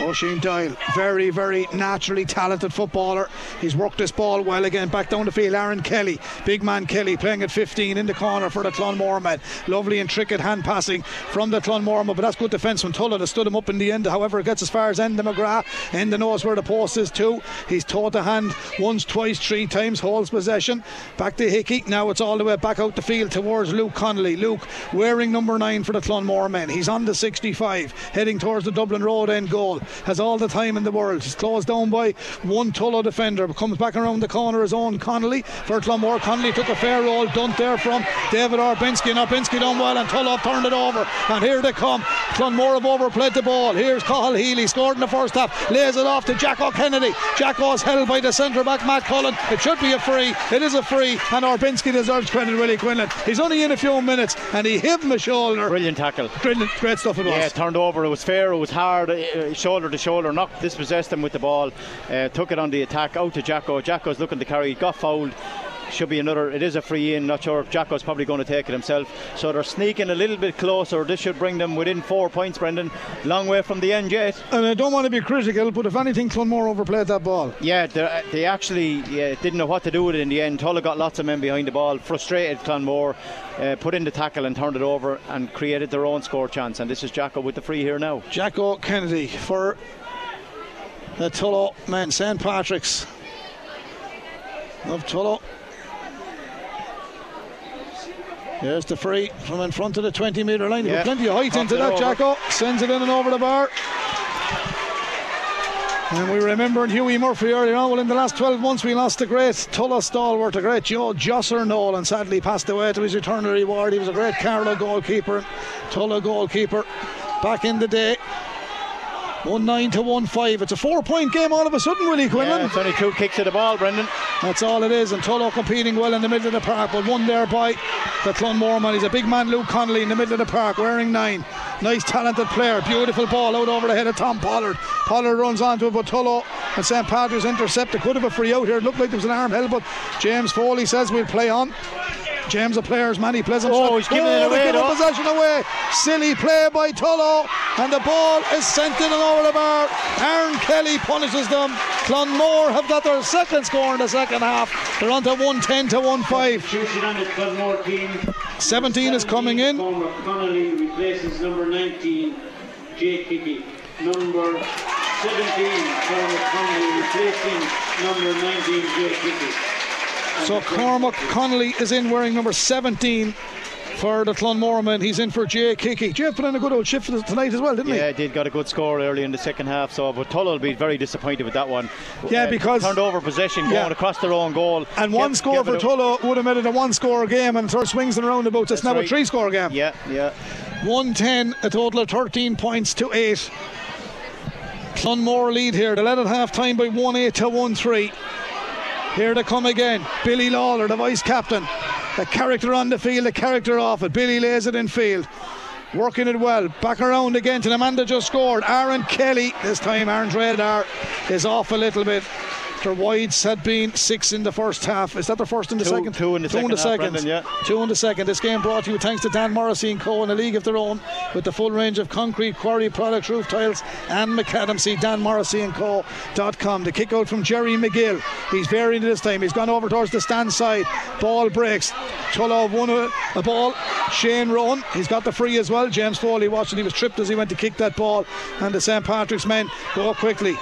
Oisin Doyle, very, very naturally talented footballer. He's worked this ball well again. Back down the field, Aaron Kelly, big man Kelly, playing at 15 in the corner for the Clonmore men. Lovely and intricate hand passing from the Clonmore men, but that's good defence from Tullow that stood him up in the end. However, it gets as far as Enda McGrath. Enda knows where the post is too. He's taught the hand once, twice, three times, holds possession. Back to Hickey. Now it's all the way back out the field towards Luke Connolly. Luke wearing number nine for the Clonmore men. He's on the 65, heading towards the Dublin Road end goal. Has all the time in the world. He's closed down by one Tullow defender, but comes back around the corner his own Connolly for Clonmore. Connolly took a fair roll, done there from David Orbinski. And Orbinski done well, and Tullow turned it over. And here they come. Clonmore have overplayed the ball. Here's Cathal Healy, scored in the first half, lays it off to Jack Jacko Kennedy. Jacko's held by the centre back Matt Cullen. It should be a free. It is a free, and Orbinski deserves credit, Willie Quinlan. He's only in a few minutes, and he hit him a shoulder. Brilliant tackle. Brilliant, great stuff it was. Yeah, turned over. It was fair. It was hard. uh, shoulder to shoulder. Knocked, dispossessed him with the ball. Uh, took it on the attack out to Jacko. Jacko's looking to carry. Got fouled. Should be another. It is a free in. Not sure if Jacko's probably going to take it himself. So they're sneaking a little bit closer. This should bring them within four points, Brendan. Long way from the end yet. And I don't want to be critical, but if anything, Clonmore overplayed that ball. Yeah, they they actually yeah, didn't know what to do with it in the end. Tullow got lots of men behind the ball, frustrated Clonmore, uh, put in the tackle and turned it over and created their own score chance. And this is Jacko with the free here now. Jacko Kennedy for the Tullow men, St. Patrick's of Tullow. There's the free from in front of the 20 metre line. Yeah. plenty of height Popped into that, over. Jacko. Oh, sends it in and over the bar. And we remember Huey Murphy earlier on. Well, in the last 12 months, we lost the great Tullow stalwart, the great Joe Josser Nolan, sadly passed away to his eternal reward. He was a great Carlow goalkeeper, Tullow goalkeeper back in the day. 1 9 to 1 5. It's a four point game all of a sudden, Willie Quinlan. Yeah, it's only two kicks of the ball, Brendan. That's all it is. And Tullow competing well in the middle of the park, but one there by the Clonmore man. He's a big man, Luke Connolly, in the middle of the park, wearing nine. Nice, talented player. Beautiful ball out over the head of Tom Pollard. Pollard runs onto it, but Tullow and St. Patrick's intercept. It could have a free out here. It looked like there was an arm held, but James Foley says we'll play on. James, a player's man, he plays himself. Oh, he's giving it oh, away, they've possession away. Silly play by Tullow, and the ball is sent in and over the bar. Aaron Kelly punishes them. Clonmore have got their second score in the second half. They're on to 110 to 1 5. Substitution on the Clonmore team. 17 is coming in. Cormac Connolly replaces number 19, Jake Hickey. Number 17, Cormac Connolly replacing number 19, Jake Hickey. So Cormac Connolly is in wearing number 17 for the Clonmore men. He's in for Jake Hickey. Jay put in a good old shift tonight as well, didn't he? Yeah, he did got a good score early in the second half. So, but Tullow will be very disappointed with that one. Yeah, uh, because- turned over possession, going Yeah. across their own goal. And one Give- score give for it would have made it a one score game and sort of swings and roundabouts. It's That's now a three score game. Yeah, yeah. 110, a total of 13 points to 8. Clonmore lead here. They led at half time by 1 8 to 1 3. Here they come again. Billy Lawler, the vice captain. The character on the field, the character off it. Billy lays it in field. Working it well. Back around again to the man that just scored. Aaron Kelly. This time Aaron's radar is off a little bit. Wides had been six in the first half. Is that their first in the Two- second? two in the second half, Brendan, yeah. Two in the second. This game brought to you thanks to Dan Morrissey and Co. in a league of their own with the full range of concrete, quarry products, roof tiles, and macadam. See Dan Morrissey and Co.com. The kick out from Jerry McGill. He's varying this time. He's gone over towards the stand side. Ball breaks. Tullow won a, a ball. Shane Rowan. He's got the free as well. James Foley watching. He was tripped as he went to kick that ball. And the St. Patrick's men go quickly.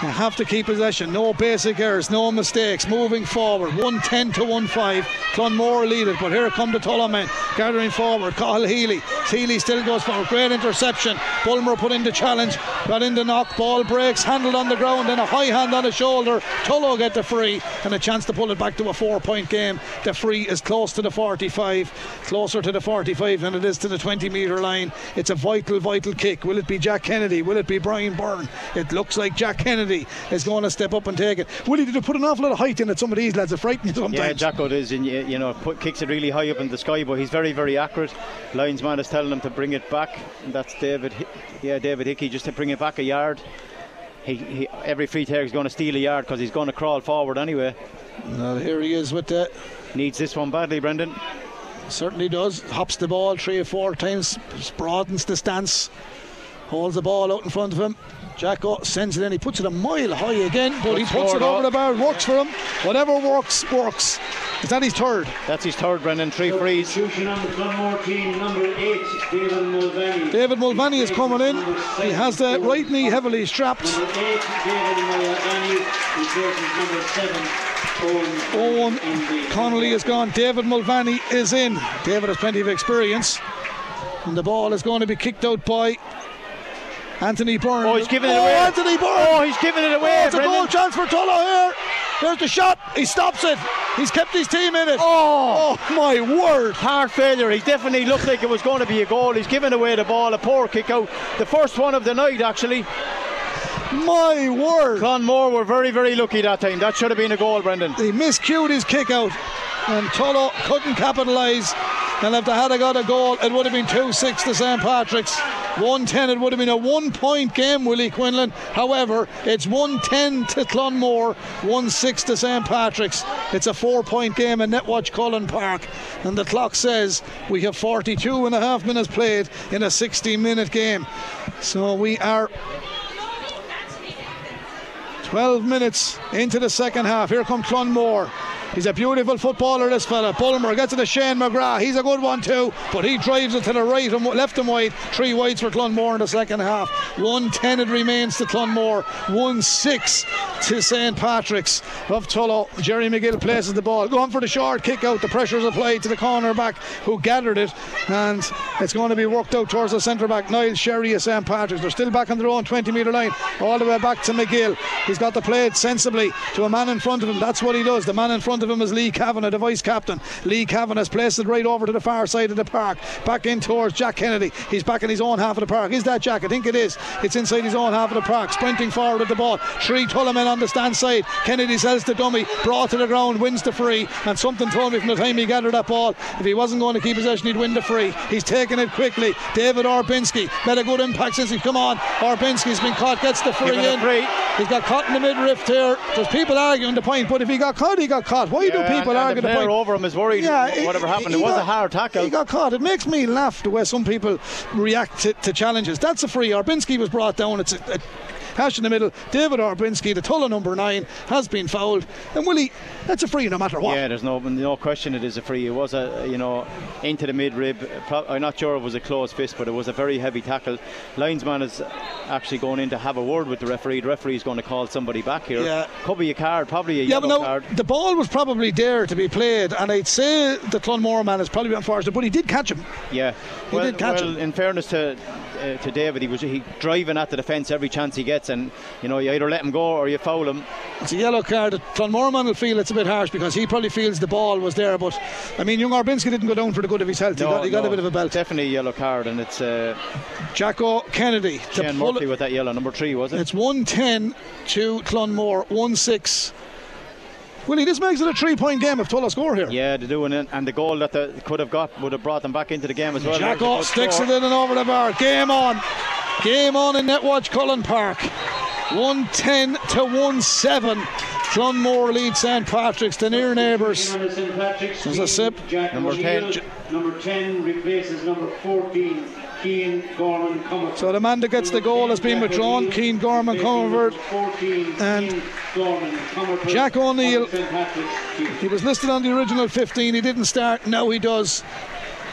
Have to keep possession. No basic errors, no mistakes. Moving forward. 110 to 1 5. Clonmore lead it, but here come the Tullow men. Gathering forward. Cathal Healy. Healy still goes forward. Great interception. Bulmer put in the challenge. Got in the knock. Ball breaks. Handled on the ground. Then a high hand on the shoulder. Tullow get the free and a chance to pull it back to a four point game. The free is close to the 45. Closer to the 45 than it is to the 20 metre line. It's a vital, vital kick. Will it be Jack Kennedy? Will it be Brian Byrne? It looks like Jack Kennedy is going to step up and take it. Willie, did you put an awful lot of height in it? Some of these lads are frightening sometimes. Yeah, Jacko does, and you, know, put, kicks it really high up in the sky, but he's very, very accurate. Linesman is telling him to bring it back. And that's David, yeah, David Hickey, just to bring it back a yard. He, he, every free taker is going to steal a yard because he's going to crawl forward anyway. Well, here he is with that. Needs this one badly, Brendan. Certainly does. Hops the ball three or four times, broadens the stance, holds the ball out in front of him. Jacko sends it in. He puts it a mile high again, but he puts it over the bar. Works for him. Whatever works, works. Is that his third? That's his third, Brendan. Three frees. Substitution on the Clonmore team, number eight, David Mulvaney. David Mulvaney is coming in. He has the right knee heavily strapped. Number eight, David Mulvaney, replaces number seven, Owen. Owen Connolly is gone. David Mulvaney is in. David has plenty of experience. And the ball is going to be kicked out by Anthony Byrne. Oh, he's giving it Oh, away. Anthony Byrne. Oh, he's giving it away, Oh, it's a Brendan. goal chance for Tullow here. There's the shot. He stops it. He's kept his team in it. Oh, oh my word. Heart failure. He definitely looked like it was going to be a goal. He's giving away the ball. A poor kick out. The first one of the night, actually. My word. Clonmore were very, very lucky that time. That should have been a goal, Brendan. He miscued his kick out. And Tullow couldn't capitalise. And if they had got a goal, it would have been 2 6 to St. Patrick's. 110, it would have been a one point game, Willie Quinlan. However, it's 110 to Clonmore, 1 6 to St. Patrick's. It's a four point game in Netwatch Cullen Park. And the clock says we have 42 and a half minutes played in a 60 minute game. So we are 12 minutes into the second half. Here comes Clonmore. He's a beautiful footballer, this fella. Bulmer gets it to Shane McGrath. He's a good one too, but he drives it to the right and left and wide. Three wides for Clonmore in the second half. 110 it remains to Clonmore. 1 6 to St. Patrick's of Tullow. Jerry McGill places the ball. Going for the short kick out. The pressure is applied to the corner back who gathered it, and it's going to be worked out towards the centre back, Niall Sherry of St. Patrick's. They're still back on their own 20 metre line, all the way back to McGill. He's got to play sensibly to a man in front of him. That's what he does. The man in front of him is Lee Kavanagh, the vice captain. Lee Kavanagh has placed it right over to the far side of the park, back in towards Jack Kennedy. He's back in his own half of the park. Is that Jack? I think it is. It's inside his own half of the park, sprinting forward at the ball. Three Tullamen on the stand side. Kennedy sells the dummy, brought to the ground, wins the free. And something told me from the time he gathered that ball, if he wasn't going to keep possession, he'd win the free. He's taken it quickly. David Orbinski made a good impact since he come on. Orbinski's been caught, gets the free in. free. He's got caught in the midriff here. There's people arguing the point, but if he got caught, he got caught. Why do Yeah, people and, argue and the the point? over him is worried whatever he- happened. he It was got- a hard tackle. He got caught. It makes me laugh the way some people react to, to challenges. That's a free. Orbinski was brought down. It's a, a hash in the middle. David Orbinski, the Tullow number nine, has been fouled. And Willie, that's a free no matter what. Yeah, there's no no question it is a free. It was a you know into the mid rib. I'm not sure it was a closed fist, but it was a very heavy tackle. Linesman is actually going in to have a word with the referee. The referee is going to call somebody back here. Yeah. Could be a card, probably a Yeah, but yellow no, card. the ball was probably there to be played, and I'd say the Clonmore man is probably unfortunate, but he did catch him. Yeah. He well, did catch well him. in fairness to uh, to David, he was he driving at the defence every chance he gets, and you know you either let him go or you foul him. It's a yellow card. Clonmore man will feel it's a bit harsh because he probably feels the ball was there, but I mean, young Orbinski didn't go down for the good of his health. he got, he got no, a bit of a belt. Definitely a yellow card, and it's uh, Jacko Kennedy Shane Murphy with that yellow number three, was it? It's 110 to Clonmore, 1 6. Willie, this makes it a three point game if Tullow score here. Yeah, they're doing it, and the goal that they could have got would have brought them back into the game as well. Jacko sticks it in and over the bar. Game on. Game on in Netwatch Cullen Park. 110 to 1 7. Clonmore lead St Patrick's, the near neighbours. On the St. Patrick's There's a team, sip. Jack Number O'Neill. 10. Number 10 replaces number 14, Keane Gorman Comerford. So the man that gets the goal has been withdrawn, Keane Gorman Comerford. 14, And Keane Gorman Comerford Jack O'Neill- on the St. Patrick's team. He was listed on the original 15. He didn't start. Now he does.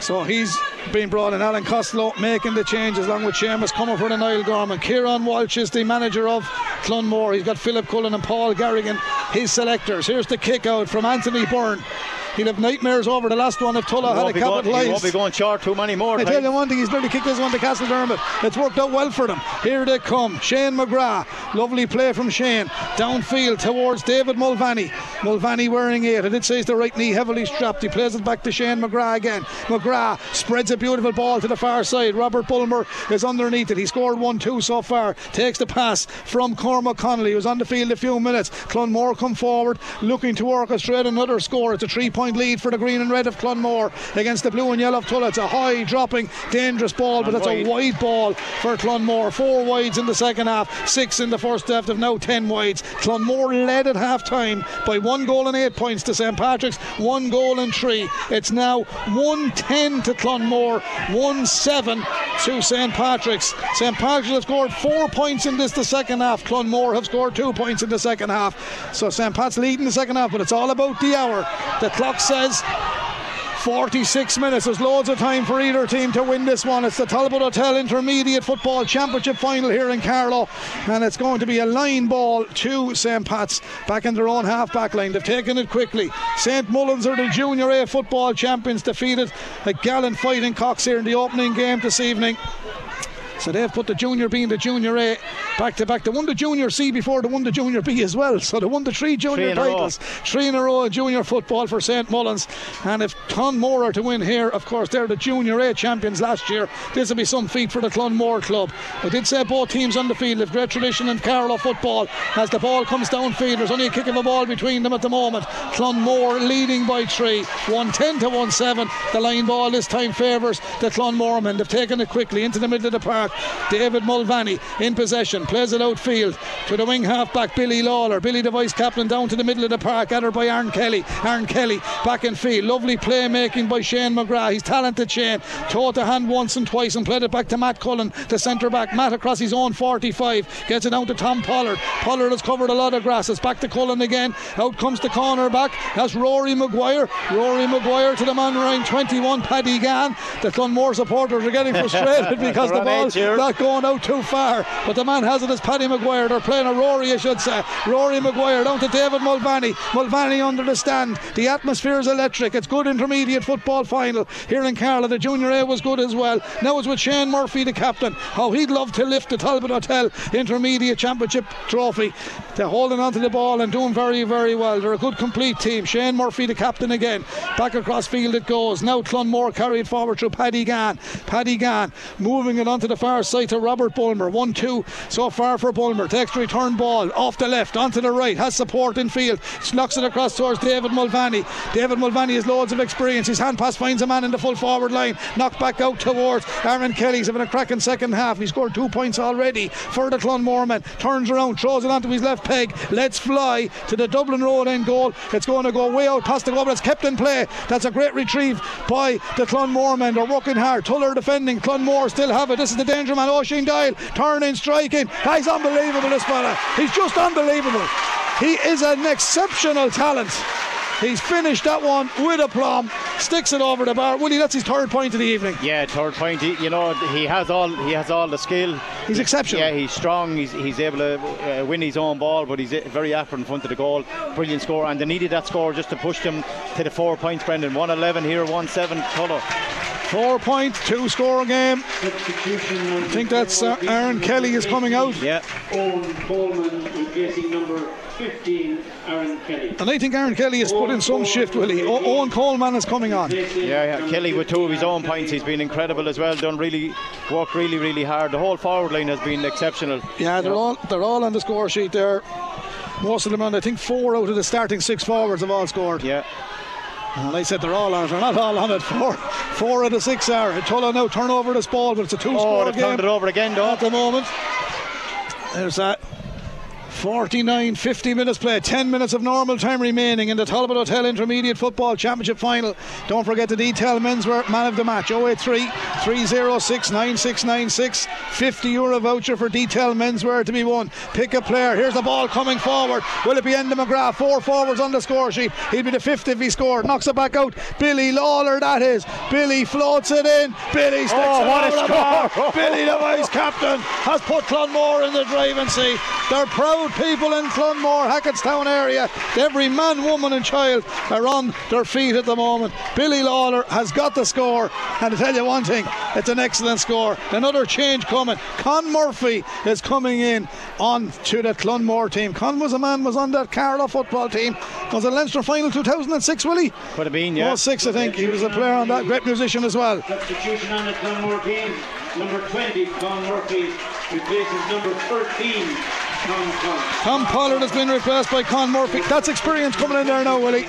So he's been brought in. Alan Costello making the changes along with Seamus coming for the Niall Gorman. Kieran Walsh is the manager of Clonmore. He's got Philip Cullen and Paul Garrigan, his selectors. Here's the kick out from Anthony Byrne. He'll have nightmares over the last one if Tullow had a going, he won't be going short too many more I tell you one thing, he's nearly kicked this one to Castle Dermot. It's worked out well for them. Here they come. Shane McGrath. Lovely play from Shane. Downfield towards David Mulvaney. Mulvaney wearing it. I did say he's the right knee heavily strapped. He plays it back to Shane McGrath again. McGrath spreads a beautiful ball to the far side. Robert Bulmer is underneath it. He scored 1 2 so far. Takes the pass from Cormac Connolly, who's on the field a few minutes. Clonmore come forward, looking to orchestrate another score. It's a three point lead for the green and red of Clonmore against the blue and yellow of Tullow. It's a high dropping, dangerous ball, but it's a wide. wide ball for Clonmore. Four wides in the second half, six in the first half. They've now ten wides. Clonmore led at half time by one goal and eight points to St Patrick's, one goal and three. It's now 110 to Clonmore, 1 7 to St Patrick's. St Patrick's have scored four points in this the second half. Clonmore have scored two points in the second half. So St Pat's leading the second half, but it's all about the hour. The clock says 46 minutes. There's loads of time for either team to win this one. It's the Talbot Hotel Intermediate Football Championship final here in Carlow, and it's going to be a line ball to St. Pat's back in their own half back line. They've taken it quickly. St. Mullins are the Junior A football champions, defeated a gallant fighting Cox here in the opening game this evening. So they've put the junior B and the junior A back to back. They won the junior C before they won the junior B as well. So they won the three junior Three in a row. titles. Three in a row in junior football for St Mullins. And if Clonmore are to win here, of course, they're the junior A champions last year. This will be some feat for the Clonmore club. I did say both teams on the field have great tradition in Carlow football. As the ball comes downfield, there's only a kick of a ball between them at the moment. Clonmore leading by three. 110 to 1 7. The line ball this time favours the Clonmore men. They've taken it quickly into the middle of the park. David Mulvaney in possession, plays it outfield to the wing halfback Billy Lawler. Billy the vice captain down to the middle of the park, at her by Aaron Kelly. Aaron Kelly back in field. Lovely playmaking by Shane McGrath. He's talented Shane. Taught the hand once and twice and played it back to Matt Cullen, the centre back. Matt across his own 45. Gets it down to Tom Pollard. Pollard has covered a lot of grass. It's back to Cullen again. Out comes the corner back. That's Rory Maguire. Rory Maguire to the man wearing 21, Paddy Gann. The Clonmore supporters are getting frustrated because the They're here. not going out too far. But the man has it as Paddy Maguire. They're playing a Rory, I should say. Rory Maguire down to David Mulvaney. Mulvaney under the stand. The atmosphere is electric. It's good intermediate football final here in Carlow. The junior A was good as well. Now it's with Shane Murphy, the captain. How he'd love to lift the Talbot Hotel Intermediate Championship trophy. They're holding onto the ball and doing very, very well. They're a good complete team. Shane Murphy, the captain again. Back across field it goes. Now Clonmore carried forward through Paddy Gann. Paddy Gann moving it onto the far side to Robert Bulmer. 1 2 so far for Bulmer. Takes return ball off the left, onto the right. Has support in field. Knocks it across towards David Mulvaney. David Mulvaney has loads of experience. His hand pass finds a man in the full forward line. Knocked back out towards Aaron Kelly. He's having a cracking second half. He scored two points already for the Clonmoremen. Turns around, throws it onto his left peg. Let's fly to the Dublin Road end goal. It's going to go way out past the goal, but it's kept in play. That's a great retrieve by the Clonmore men. They're working hard. Tullow defending. Clonmore still have it. This is the danger man. Oisin Doyle turning, striking. He's unbelievable, this fella. He's just unbelievable. He is an exceptional talent. He's finished that one with aplomb. Sticks it over the bar. Willie, that's his third point of the evening. Yeah, third point. He, you know, he has all he has all the skill. He's exceptional. Yeah, he's strong. He's, he's able to uh, win his own ball, but he's uh, very accurate in front of the goal. Brilliant score, and they needed that score just to push them to the four points. Brendan, one eleven here, one seven. Colour. Four point, two score game. I think that's, uh, Aaron Kelly is coming out. Yeah, Owen Coleman replacing number 15, Aaron Kelly. And I think Aaron Kelly has put in some shift, Willie. O- Owen Coleman is coming on. yeah, yeah. Kelly with two of his own points. He's been incredible as well. Done really, worked really, really hard. The whole forward line has been exceptional. Yeah, they're all they're all on the score sheet there. Most of them on, I think four out of the starting six forwards have all scored. Yeah. And I said they're all on it. They're not all on it. Four, four of the six are. Tullow now turn over this ball, but it's a two-score oh, they've game turned it over again, though. at the moment. There's that. 49 50 minutes play 10 minutes of normal time remaining in the Talbot Hotel Intermediate Football Championship final. Don't forget the detail menswear man of the match. 083 306 9696 50 euro voucher for detail menswear to be won. Pick a player. Here's the ball coming forward. Will it be Enda McGrath? Four forwards on the score sheet. He'll be the fifth if he scored. Knocks it back out. Billy Lawler that is. Billy floats it in. Billy sticks Oh, it what a score. Billy the vice captain has put Clonmore in the driving seat. They're proud people in Clonmore Hackettstown area. Every man woman and child are on their feet at the moment. Billy Lawler has got the score. And to tell you one thing it's an excellent score. Another change coming. Con Murphy is coming in on to the Clonmore team. Con was a man was on that Carlow football team. Was it Leinster final 2006 Willie Could have been, yeah. oh six I think. He was a player on that. Great musician as well. Substitution on the Clonmore team. Number 20, Con Murphy, replaces number 13, Tom Tom Pollard has been replaced by Con Murphy. That's experience coming in there now, Willie.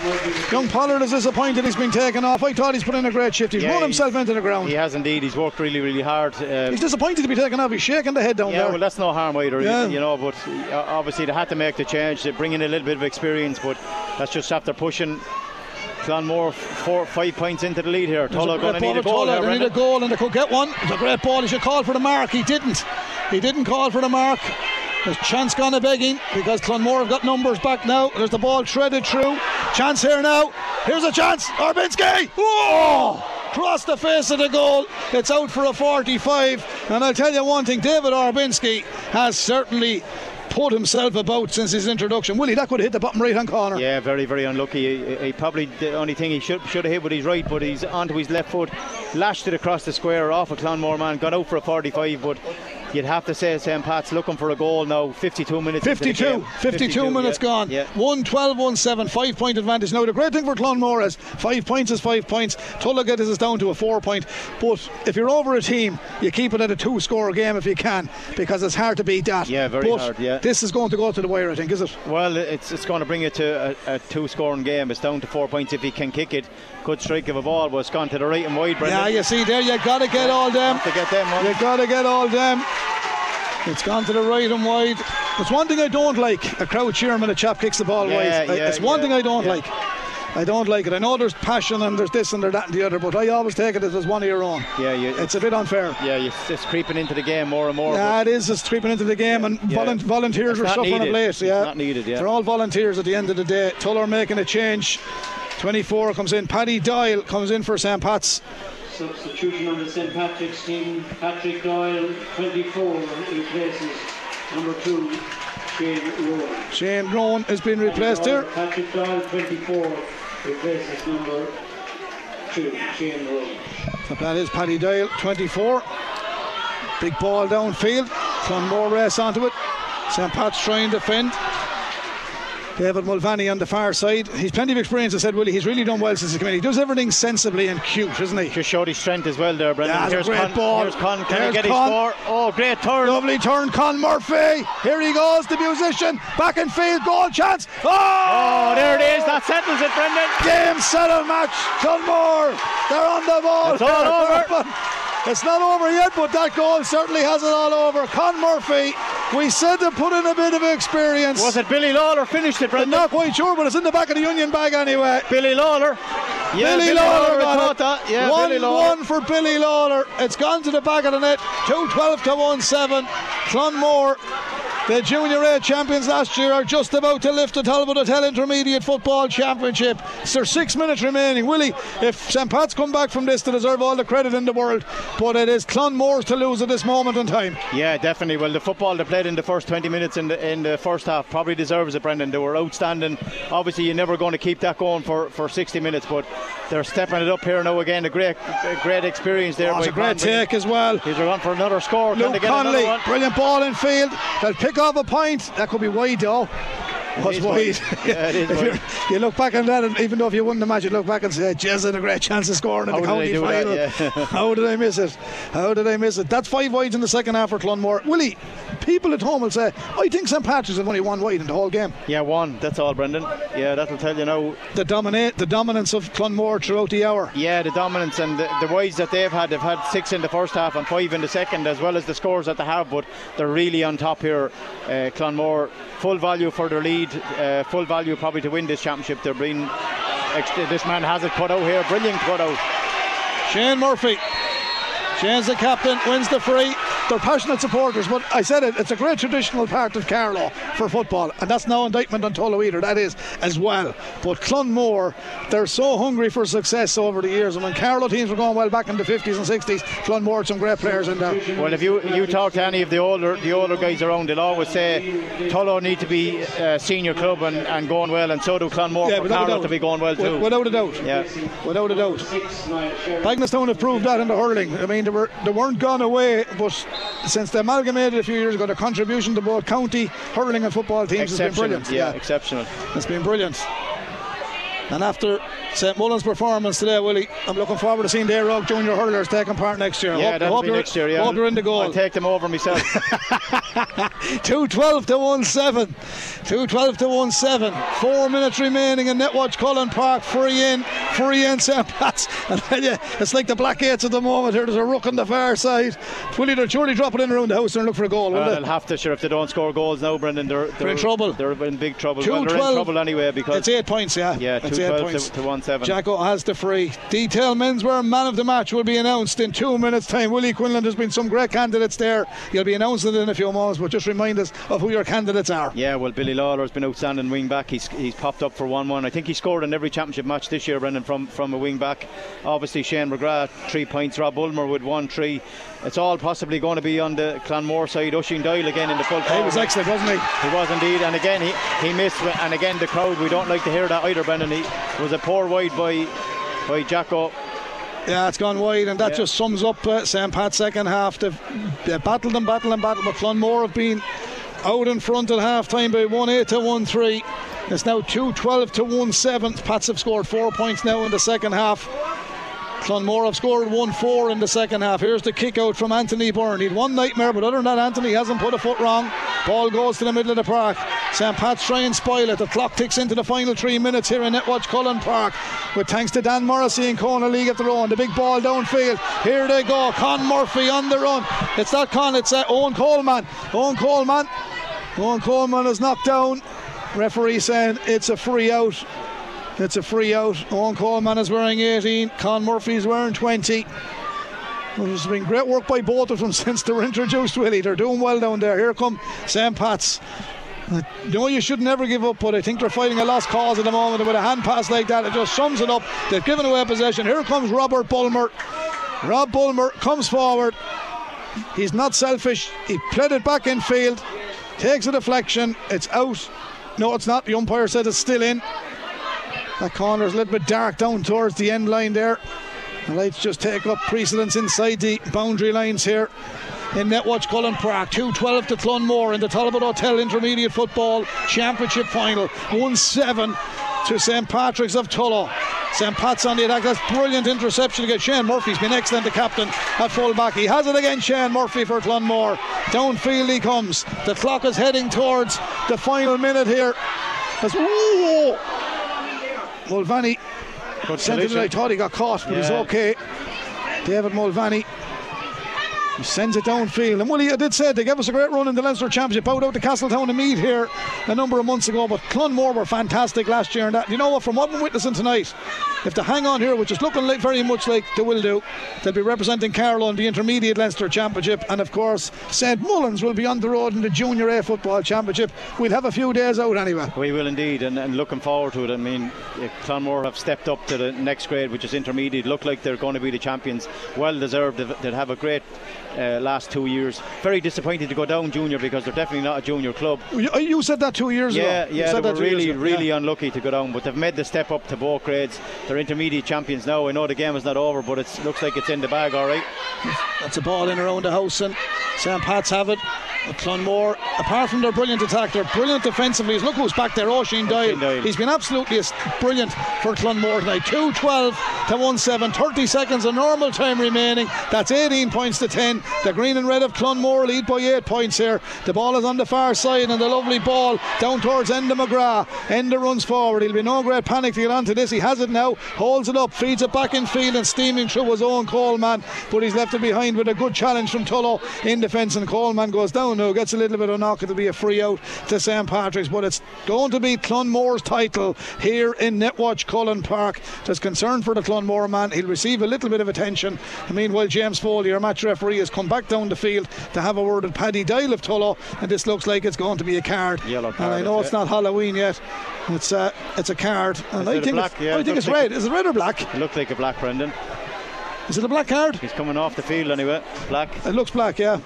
Young Pollard is disappointed he's been taken off. I thought he's put in a great shift. He's Yeah, run he's- himself into the ground. He has indeed. He's worked really, really hard. Uh, He's disappointed to be taken off. He's shaking the head down there. yeah, there. well, that's no harm either, you- Yeah. you know. But uh, obviously, they had to make the change. They bring in a little bit of experience, but that's just after pushing Clonmore four, five points into the lead here. There's a Tullow great going to need a goal. to Tullow. here, They need a goal and they could get one. It's a great ball. He should call for the mark. He didn't. He didn't call for the mark. There's chance gone a begging because Clonmore have got numbers back now. There's the ball threaded through. Chance here now. Here's a chance. Orbinski. Whoa! Cross the face of the goal. It's out for a 45. And I'll tell you one thing David Orbinski has certainly put himself about since his introduction. Willie, that could have hit the bottom right hand corner. Yeah, very, very unlucky. He, he probably the only thing he should should have hit with his right, but he's onto his left foot, lashed it across the square off a Clonmore man, got out for a 45. But you'd have to say St. Pat's looking for a goal now. 52 minutes. into the 52, 52, minutes yeah, gone. Yeah. 1 12, 1 7, 5 point advantage. Now, the great thing for Clonmore is 5 points is 5 points. Tullagat is down to a 4 point. But if you're over a team, you keep it at a 2 score game if you can because it's hard to beat that. Yeah, very but hard, yeah. This is going to go to the wire, I think, is it? Well, it's it's going to bring it to a, a two-scoring game. It's down to four points if he can kick it. Good strike of a ball, but it's gone to the right and wide. Brendan. Yeah, you see there, you got to get all them. Have to get them on. You got to get all them. It's gone to the right and wide. It's one thing I don't like. A crowd cheering when a chap kicks the ball Yeah, wide. Yeah, it's one yeah, thing I don't yeah. like. I don't like it. I know there's passion and there's this and there's that and the other, but I always take it as one of your own. Yeah, you, It's a bit unfair. yeah, it's creeping into the game more and more. Yeah, it is. It's creeping into the game, and Yeah. volunteers It's are suffering needed. of late. It's Yeah, not needed, yeah. They're all volunteers at the end of the day. Tullow making a change. 24 comes in. Paddy Doyle comes in for St. Pat's. Substitution on the St. Patrick's team. Patrick Doyle, 24, replaces number 2, Shane Rowan. Shane Rowan has been replaced here. Patrick Doyle, 24, replaces number 2, Shane Rowan. So that is Paddy Doyle, 24. Big ball downfield. Clonmore race onto it. St. Pat's trying to defend. David Mulvaney on the far side. He's plenty of experience. I said, Willie, he's really done well since he came in. He does everything sensibly and cute, isn't he? just showed his strength as well there, Brendan. Yeah, it's a great Con, ball. Here's Con. Can Here's he get Con. his score? Oh, great turn. Lovely turn, Con Murphy. Here he goes, the musician. Back in field, goal chance. Oh! Oh, there it is. That settles it, Brendan. Game, settle, match. Clonmore, they're on the ball. It's all over. It's not over yet, but that goal certainly has it all over. Con Murphy, we said to put in a bit of experience. Was it Billy Lawler finished it, I'm Brendan? not quite sure, but it's in the back of the union bag anyway. Billy Lawler. Yeah, Billy, Lawler I got it. that. Yeah, one, Billy Lawler. one for Billy Lawler. It's gone to the back of the net. 212 to 1 7. Clonmore, the Junior A champions last year, are just about to lift the Talbot Hotel Intermediate Football Championship. There's six minutes remaining. Willie, if St. Pat's come back from this, they deserve all the credit in the world. But it is Clonmore's to lose at this moment in time. Yeah, definitely. Well, the football they played in the first 20 minutes in the in the first half probably deserves it, Brendan. They were outstanding. Obviously, you're never going to keep that going for, for 60 minutes, but they're stepping it up here now again. A great, a great experience there. Oh, it's a great Conley. take as well. He's on for another score. Luke they get another one? brilliant ball in field. They'll pick off a point. That could be wide though. Was is wide. wide. Yeah, it is you're- look back on that, and even though if you won the match, you look back and say, "Jez had a great chance of scoring in How the county final." that? Yeah. How did I miss it? How did I miss it? That's five wides in the second half for Clonmore. Willie, people at home will say, I think St Patrick's have only one wide in the whole game. Yeah, one. That's all, Brendan. Yeah, that'll tell you now. The dominate, the dominance of Clonmore throughout the hour. Yeah, the dominance and the, the wides that they've had. They've had six in the first half and five in the second, as well as the scores that they have. But they're really on top here. Uh, Clonmore, full value for their lead, uh, full value probably to win this championship. They're being. This man has it put out here. Brilliant put out. Shane Murphy. Shane's the captain, wins the free they're passionate supporters, but I said it, it's a great traditional part of Carlow for football, and that's no indictment on Tullow either, that is as well. But Clonmore, they're so hungry for success over the years, and when Carlow teams were going well back in the 50s and 60s, Clonmore had some great players in there. Well, if you you talk to any of the older the older guys around, they'll always say Tullow need to be a senior club and, and going well, and so do Clonmore yeah, for Carlow to be going well too. Without a doubt. Yeah. Without a doubt. Bagenalstown have proved that in the hurling. I mean, they, were, they weren't gone away, but since they amalgamated a few years ago, the contribution to both county hurling and football teams has been brilliant. Yeah, yeah, exceptional. It's been brilliant. And after St Mullins' performance today, Willie, I'm looking forward to seeing the Rogue Junior hurlers taking part next year. Yeah, hope, that'll hope be next year. Yeah, hope you're in the goal. I'll take them over myself. Two twelve to one seven. Two twelve to one seven. Four minutes remaining in Netwatch Cullen Park. Free in, free in St Pat's. And tell you, it's like the Black Eights at the moment. Here, there's a rook on the far side. Willie, they'll surely drop it in around the house and look for a goal. Well, they'll have to. Sure, if they don't score goals now, Brendan, they're, they're, in trouble. They're in big trouble. Two well, they're 12, in trouble anyway because it's eight points. Yeah, yeah, two twelve points. to, to one seven. Jacko has the free. Detail menswear man of the match will be announced in two minutes' time. Willie Quinlan, there's been some great candidates there. You'll be announcing it in a few moments, but just remind us of who your candidates are. Yeah, well, Billy Lawler's been outstanding wing back. He's he's popped up for one one. I think he scored in every championship match this year, Brendan, from from a wing back. Obviously, Shane McGrath three points. Rob Bulmer with one three. It's all possibly going to be on the Clonmore side. Oisin Doyle again in the full. Time. He was excellent, wasn't he? He was indeed, and again he he missed. And again the crowd. We don't like to hear that either, Brendan. He was a poor wide by by Jacko. Yeah, it's gone wide, and that yeah. just sums up uh, St. Pat's second half. They've, they've battled and battled and battled, but Clonmore have been out in front at half time by 1 8 to 1 3. It's now 2 12 to 1 7. Pats have scored four points now in the second half. Clonmore have scored 1 4 in the second half. Here's the kick out from Anthony Byrne. He'd one nightmare, but other than that, Anthony hasn't put a foot wrong. Ball goes to the middle of the park. St. Pat's try and spoil it. The clock ticks into the final three minutes here in Netwatch Cullen Park. With thanks to Dan Morrissey and Kona League at the own. The big ball downfield. Here they go. Con Murphy on the run. It's not Con, it's uh, Owen Coleman. Owen Coleman. Owen Coleman is knocked down. Referee saying it's a free out. It's a free out. Owen Coleman is wearing 18. Con Murphy's wearing 20. There's been great work by both of them since they were introduced, Willie. They're doing well down there. Here come Sam Pat's. No, you should never give up, but I think they're fighting a lost cause at the moment. With a hand pass like that, it just sums it up. They've given away possession. Here comes Robert Bulmer. Rob Bulmer comes forward. He's not selfish. He played it back in field. Takes a deflection. It's out. No, it's not. The umpire said it's still in. That corner is a little bit dark down towards the end line there. The lights just take up precedence inside the boundary lines here in Netwatch Cullen Park. 2-12 to Clonmore in the Talbot Hotel Intermediate Football Championship Final. 1-7 to St Patrick's of Tullow. St Pat's on the attack. That's brilliant interception again. Shane Murphy. He's been excellent, the captain at full back. He has it again, Shane Murphy for Clonmore. Downfield he comes. The clock is heading towards the final minute here. As, whoa, Mulvaney sent it I thought he got caught, but yeah. he's okay. David Mulvaney he sends it downfield. And Willie, I did say they gave us a great run in the Leinster Championship out out to Castletown and Meath here a number of months ago. But Clonmore were fantastic last year. And that, you know what, from what we're witnessing tonight, if they hang on here, which is looking like very much like they will do, they'll be representing Carlow in the Intermediate Leinster Championship. And of course, St Mullins will be on the road in the Junior A Football Championship. We'll have a few days out anyway. We will indeed, and, and looking forward to it. I mean, Clonmore have stepped up to the next grade, which is Intermediate. Look like they're going to be the champions. Well deserved. They'll have a great uh, last two years. Very disappointed to go down junior because they're definitely not a junior club. You, said that two years yeah, ago. Yeah, yeah, they were really, really yeah. unlucky to go down, but they've made the step up to both grades. They're intermediate champions now. I know the game is not over, but it looks like it's in the bag, all right. That's a ball in around the house, and St. Pat's have it. Clonmore, apart from their brilliant attack, they're brilliant defensively. Look who's back there, Oisin Doyle. Doyle. He's been absolutely brilliant for Clonmore tonight. 2 12 to 1 7, 30 seconds of normal time remaining. That's 18 points to 10. The green and red of Clonmore lead by 8 points here. The ball is on the far side, and the lovely ball down towards Enda McGrath. Enda runs forward. He'll be no great panic to get onto this. He has it now, holds it up, feeds it back in field, and steaming through his own Coleman. But he's left it behind with a good challenge from Tullow in defence, and Coleman goes down now, gets a little bit of a knock. It'll be a free out to St Patrick's, but it's going to be Clonmore's title here in Netwatch Cullen Park. There's concern for the Clonmore man. He'll receive a little bit of attention. And meanwhile, James Foley, our match referee, has come back down the field to have a word with Paddy Doyle of Tullow, and this looks like it's going to be a card. Yellow and I know it's it? not Halloween yet. It's uh, it's a card, and I a think black? it's, Yeah, I think it's red. Is it red or black? It looked like a black, Brendan. Is it a black card? He's coming off the field anyway. Black. It looks black, yeah.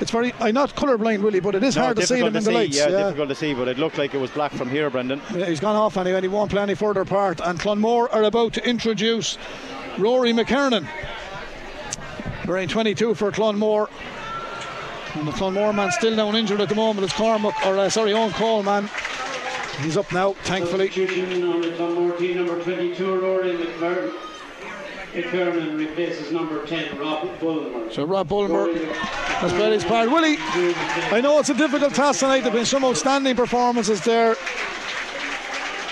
It's very. I'm not colourblind, really, but it is No, hard to see difficult them in to the see. lights. Yeah, yeah. difficult to see, but it looked like it was black from here, Brendan. Yeah, he's gone off anyway, and he won't play any further part. And Clonmore are about to introduce Rory McKernan. Wearing 22 for Clonmore. And the Clonmore man still down injured at the moment. It's Cormac, or uh, sorry, Owen Coleman. He's up now, thankfully. Substitution on the Clonmore team, number 22, Rory McMurray. McKernan replaces number 10, Rob Bulmer. So Rob Bulmer has played his part. Willie, I know it's a difficult task tonight. There have been some outstanding performances there.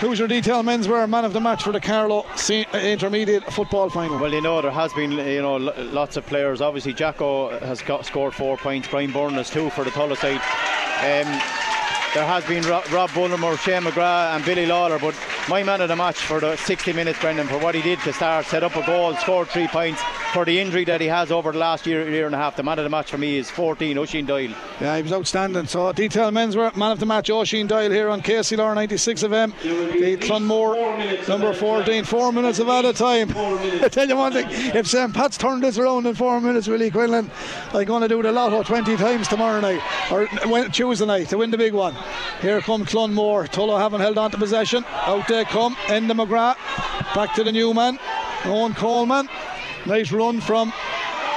Who's your detail menswear man of the match for the Carlow Se- uh, Intermediate Football Final? Well, you know there has been you know lo- lots of players. Obviously, Jacko has got scored four points. Brian Byrne has two for the Tullow side. Um, there has been Ro- Rob Bullimore, Shane McGrath, and Billy Lawler. But my man of the match for the 60 minutes, Brendan, for what he did to start, set up a goal, scored three points. For the injury that he has over the last year, year and a half, the man of the match for me is 14, Oisin Doyle. Yeah, he was outstanding. So, detail menswear man of the match, Oisin Doyle here on KCLR 96 of M. The Clonmore number 14, four minutes of added time. I tell you one thing, if St. Pat's turned this around in four minutes, Willie Quinlan, I'm going to do it the lotto 20 times tomorrow night, or Tuesday night to win the big one. Here come Clonmore. Tullow haven't held on to possession. Out they come. Enda McGrath. Back to the new man. Owen Coleman. Nice run from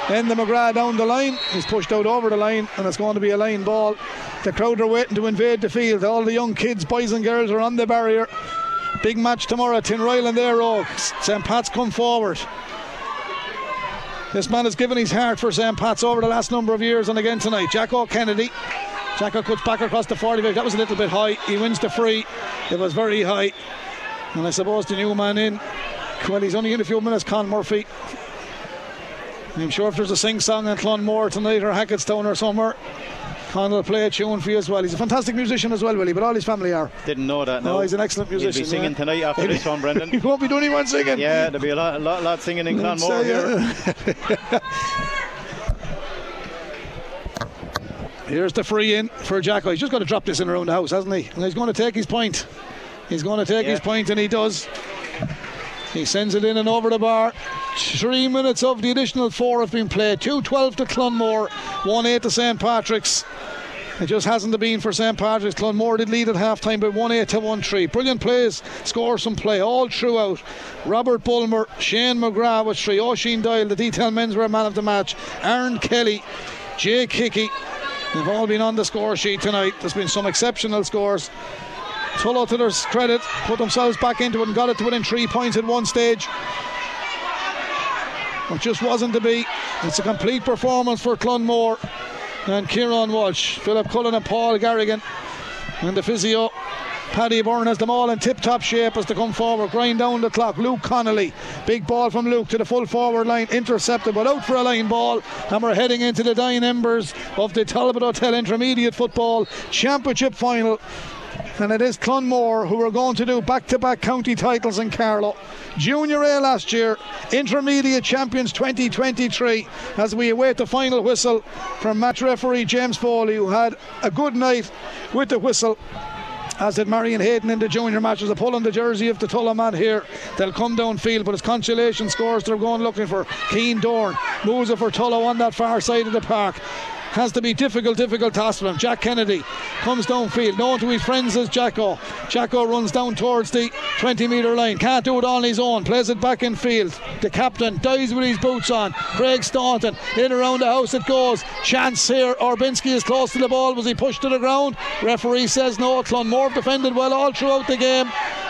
Enda McGrath down the line. He's pushed out over the line, and it's going to be a line ball. The crowd are waiting to invade the field. All the young kids, boys and girls, are on the barrier. Big match tomorrow. Tinryland and Éire Óg. St. Pat's come forward. This man has given his heart for St. Pat's over the last number of years, and again tonight. Jacko Kennedy. Jacko cuts back across the 45. That was a little bit high. He wins the free. It was very high. And I suppose the new man in. Well, he's only in a few minutes, Con Murphy. I'm sure if there's a sing song in Clonmore tonight or Hackettstown or somewhere, Con will play a tune for you as well. He's a fantastic musician as well, Willie, but all his family are. Didn't know that. No, Oh, he's an excellent musician. He'll be singing yeah. tonight after this one, Brendan. he won't be doing anyone singing. Yeah, there'll be a lot, lot, lot singing in Clonmore here. uh, Here's the free in for Jacko. He's just got to drop this in around the house, hasn't he? And he's going to take his point. He's going to take Yeah. his point, and he does. He sends it in and over the bar. Three minutes of the additional four have been played. 2 12 to Clonmore, 1 8 to St. Patrick's. It just hasn't been for St. Patrick's. Clonmore did lead at half time by 1 8 to 1 3. Brilliant plays, scores from play all throughout. Robert Bulmer, Shane McGrath with three. Doyle, the detail menswear man of the match. Aaron Kelly, Jake Hickey. They've all been on the score sheet tonight. There's been some exceptional scores. Tullow, to their credit, put themselves back into it and got it to within three points at one stage. It just wasn't to be. It's a complete performance for Clonmore and Kieran Walsh, Philip Cullen and Paul Garrigan, and the physio. Paddy Byrne has them all in tip top shape as they come forward, grind down the clock. Luke Connolly, big ball from Luke to the full forward line, intercepted but out for a line ball. And we're heading into the dying embers of the Talbot Hotel Intermediate Football Championship final. And it is Clonmore who are going to do back to back county titles in Carlow. Junior A last year, Intermediate Champions 2023, as we await the final whistle from match referee James Foley, who had a good night with the whistle. As did Marion Hayden in the junior matches, a pull on the jersey of the Tullow man here. They'll come downfield, but it's consolation scores they're going looking for. Keen Dorn moves it for Tullow on that far side of the park. Has to be difficult, difficult task for him. Jack Kennedy comes downfield, known to his friends as Jacko. Jacko runs down towards the 20 metre line, can't do it on his own, plays it back in field. The captain dies with his boots on. Craig Staunton in around the house it goes. Chance here. Orbinski is close to the ball. Was he pushed to the ground? Referee says no. Clonmore defended well all throughout the game.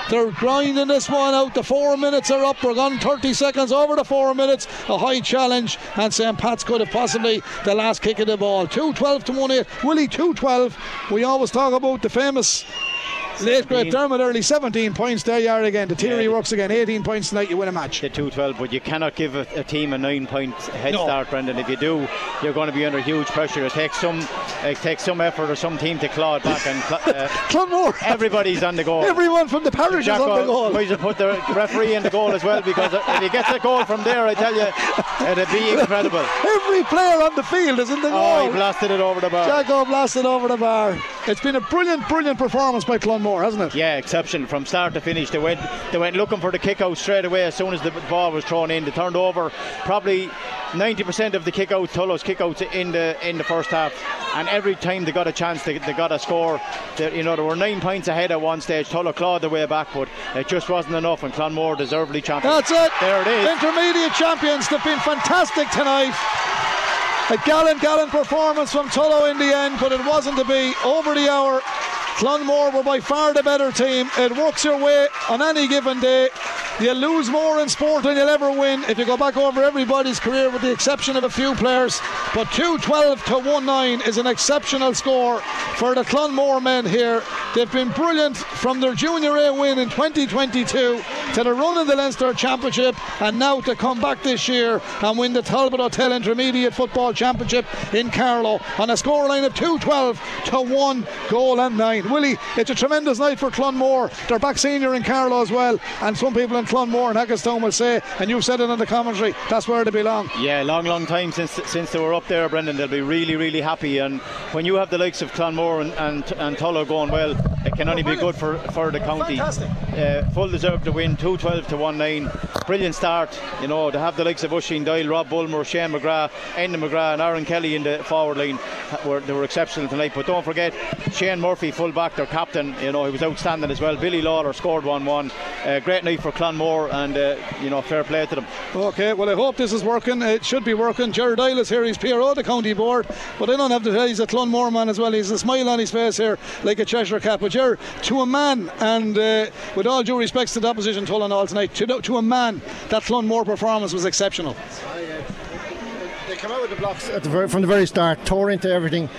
They're grinding this one out. The four minutes are up. We're gone 30 seconds over the four minutes. A high challenge, and St. Pat's could have possibly the last kick of the ball. 2 12 to 1 8. Willie 2 12. We always talk about the famous late great Dermot Earley 17 points there you are again the theory Yeah. works again 18 points tonight you win a match The 212, but you cannot give a, a team a nine point head No. start, Brendan. If you do, you're going to be under huge pressure. It takes some it takes some effort or some team to claw it back, and cl- uh, Clonmore everybody's on the goal. everyone from the parish is on the goal might have put the referee in the goal as well because if he gets a goal from there, I tell you, it'd be incredible. every player on the field is in the goal. Oh, he blasted it over the bar. Jacko blasted over the bar it's been a brilliant brilliant performance by Clonmore hasn't it Yeah, exception from start to finish. They went they went looking for the kick out straight away as soon as the ball was thrown in. They turned over probably 90% of the kick outs, Tullow's kick outs in the in the first half. And every time they got a chance, they, they got a score. They, you know, they were nine points ahead at one stage. Tullow clawed their way back, but it just wasn't enough. And Clonmore deservedly champion. That's it. There it is. Intermediate champions. They've been fantastic tonight. A gallant, gallant performance from Tullow in the end, but it wasn't to be. Over the hour, Clonmore were by far the better team. It works your way on any given day. You lose more in sport than you'll ever win if you go back over everybody's career, with the exception of a few players. But 212 to 1 9 is an exceptional score for the Clonmore men here. They've been brilliant from their Junior A win in 2022 to the run in the Leinster Championship, and now to come back this year and win the Talbot Hotel Intermediate Football Championship in Carlow on a scoreline of 212 to 1 goal and 9. Willie, it's a tremendous night for Clonmore. They're back senior in Carlow as well, and some people in Clonmore and Hackettstown will say, and you've said it in the commentary, that's where they belong. Yeah, long, long time since since they were up there, Brendan. They'll be really, really happy. And when you have the likes of Clonmore and and, and Tullow going well, it can only be good for, for the county. Fantastic. Uh, full deserve to win, 212 to 1 9. Brilliant start. You know, to have the likes of Oisin Doyle, Rob Bulmer, Shane McGrath, Enda McGrath, and Aaron Kelly in the forward line were they were exceptional tonight. But don't forget Shane Murphy, full back, their captain. You know, he was outstanding as well. Billy Lawler scored 1 1. Uh, great night for Clonmore, and uh, you know, fair play to them. Okay, well, I hope this is working. It should be working. Jared Doyle is here. He's PRO, the county board. But I don't have to tell you, he's a Clonmore man as well. He's a smile on his face here, like a Cheshire cat. But Jared, to a man, and uh, with all due respects to the opposition, Tullan all tonight, to, to a man, that Clonmore performance was exceptional. They come out with the blocks at the very, from the very start, tore into everything,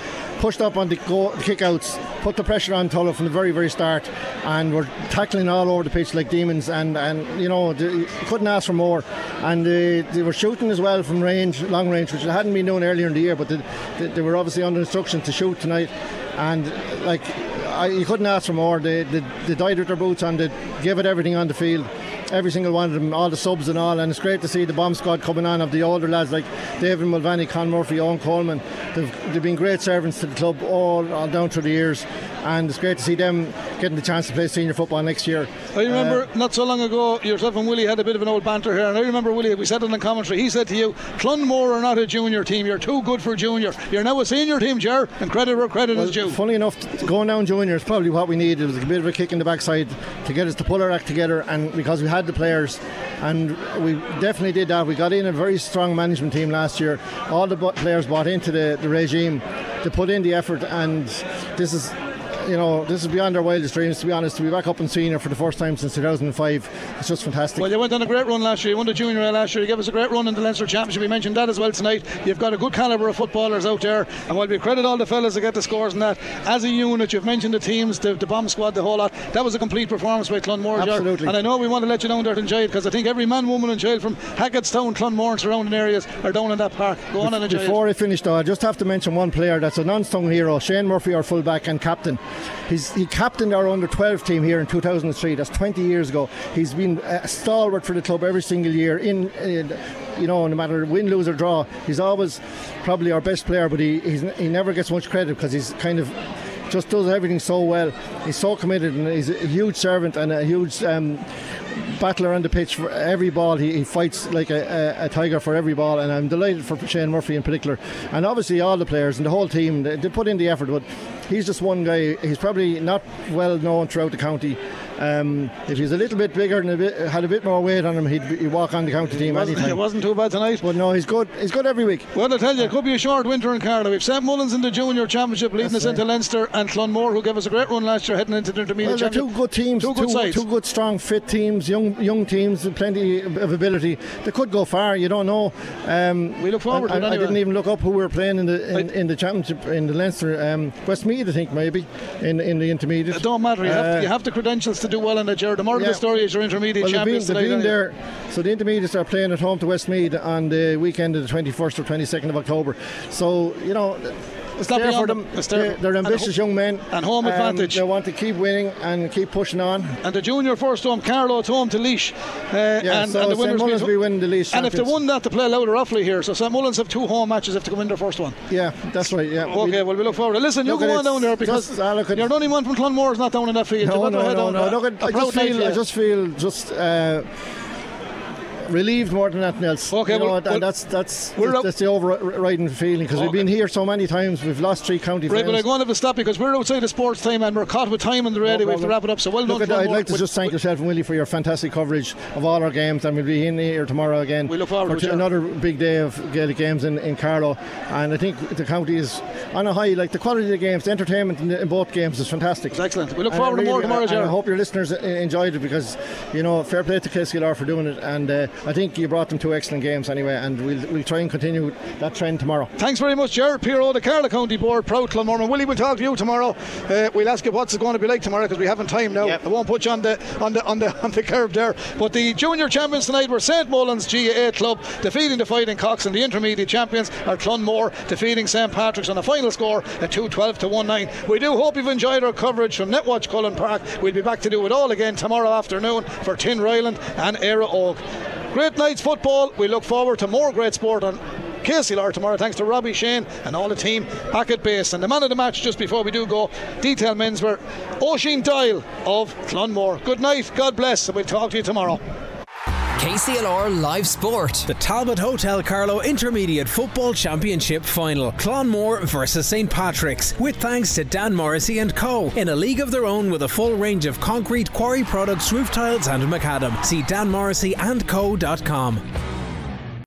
pushed up on the, go, the put the pressure on Tullow from the very, very start, and were tackling all over the pitch like demons. And, and you know, they, couldn't ask for more. And uh, they were shooting as well from range, long range, which hadn't been doing earlier in the year, but they, they, they were obviously under instruction to shoot tonight. And like, I, you couldn't ask for more. They, they, they died with their boots on, they gave it everything on the field every single one of them, all the subs and all, and it's great to see the bomb squad coming on of the older lads like David Mulvaney, Con Murphy, Owen Coleman. They've, they've been great servants to the club all, all down through the years, and it's great to see them getting the chance to play senior football next year. I remember Uh, not so long ago, yourself and Willie had a bit of an old banter here, and I remember Willie, we said it in the commentary, he said to you, Clonmore are not a junior team, you're too good for junior. You're now a senior team, Ger, and credit where credit is due. Funny enough, going down junior is probably what we needed. It was a bit of a kick in the backside to get us to pull our act together, and because we had the players, and we definitely did that. We got in a very strong management team last year. All the players bought into the, the regime, to put in the effort, and this is. You know, this is beyond our wildest dreams. To be honest, to be back up in senior for the first time since 2005, it's just fantastic. Well, you went on a great run last year. You won the junior A last year. You gave us a great run in the Leinster Championship. We mentioned that as well tonight. You've got a good calibre of footballers out there, and while we credit all the fellas that get the scores and that, as a unit, you've mentioned the teams, the, the bomb squad, the whole lot. That was a complete performance by Clonmore. Absolutely. And I know we want to let you down there to enjoy it because I think every man, woman, and child from Hackettstown, Clonmore, and surrounding areas are down in that park. Go on and enjoy Before it. I finish, though, I just have to mention one player that's a non stung hero, Shane Murphy, our fullback and captain. He's, he captained our under 12 team here in 2003. That's 20 years ago. He's been a stalwart for the club every single year. In, in you know, no matter win, lose or draw, he's always probably our best player. But he he never gets much credit because he's kind of just does everything so well. He's so committed and he's a huge servant and a huge um, battler on the pitch for every ball. He, he fights like a, a, a, tiger for every ball, and I'm delighted for Shane Murphy in particular, and obviously all the players and the whole team. They, they put in the effort, but he's just one guy. He's probably not well known throughout the county. Um, if he's a little bit bigger and a bit, had a bit more weight on him, he'd, he'd walk on the county team it anytime. It wasn't too bad tonight. But no, he's good. He's good every week. Well, I tell you, it could be a short winter in Carlow. We've St Mullins in the junior championship, leading That's us right. into Leinster, and Clonmore, who gave us a great run last year, heading into the intermediate well. Two good teams, two good two, sides, two good, strong, fit teams, young young teams, with plenty of ability. They could go far. You don't know. Um, we look forward. I, to it I, didn't even look up who we were playing in the in, in the championship in the Leinster. Um, Westmeath, I think, maybe in in the intermediate. It don't matter. You, uh, have, to, you have the credentials to do well in the Jared. The moral yeah. of the story is you're intermediate well, champions been, been there. So the intermediates are playing at home to Westmeath on the weekend of the 21st or 22nd of October. So you know. It's not for them. They're, they're, ambitious ho- young men. And home um, advantage. They want to keep winning and keep pushing on. And the junior first home, Carlow at home to Laois. Uh, yeah, and, so and the Mullins will be winning the Laois And if they won that, to play louder Offaly here. So St Mullins have two home matches if they come in their first one. Yeah, that's right. Yeah. Okay, well, we look forward. To. Listen, you go on down there because just, uh, you're the only one from Clonmore is not down in that field. No, no, no, no. Look, I, just feel, I just feel just. Uh, relieved more than anything else. Okay, you know, well, and well, that's that's that's, that's the overriding feeling because okay. we've been here so many times. We've lost three county. Right, finals. but I'm going to have to stop because we're outside the sports time and we're caught with time on the radio. No we have to wrap it up. So well Look done. I'd like to just thank yourself and Willie for your fantastic coverage of all our games, and we'll be in here tomorrow again. We look forward to another big day of Gaelic games in, in Carlow, and I think the county is on a high. Like the quality of the games, the entertainment in, the, in both games is fantastic. It's excellent. We look forward really, to more tomorrow, Jared. I hope your listeners enjoyed it because you know fair play to KCLR for doing it, and uh, I think you brought them two excellent games anyway, and we'll, we'll try and continue that trend tomorrow. Thanks very much, Jared Piero, the Carlow County Board, proud Clonmore. Willie, we'll talk to you tomorrow. Uh, we'll ask you what's it going to be like tomorrow because we haven't time now. Yep. I won't put you on the on the on the on the curve there. But the junior champions tonight were St Mullins GAA club defeating the Fighting Cocks, and the intermediate champions are Clonmore defeating St Patrick's on a final score at 212 to 19. We do hope you've enjoyed our coverage from Netwatch Cullen Park. We'll be back to do it all again tomorrow afternoon for Tinryland and Éire Óg. Great night's football. We look forward to more great sport on KCLR tomorrow. Thanks to Robbie Shane and all the team back at base. And the man of the match, just before we do go, detail men's were Oisin Doyle of Clonmore. Good night, God bless, and we'll talk to you tomorrow. KCLR Live Sport. The Talbot Hotel Carlow Intermediate Football Championship Final. Clonmore versus St Patrick's. With thanks to Dan Morrissey and Co. In a league of their own with a full range of concrete quarry products, roof tiles and macadam. See danmorrisseyandco.com.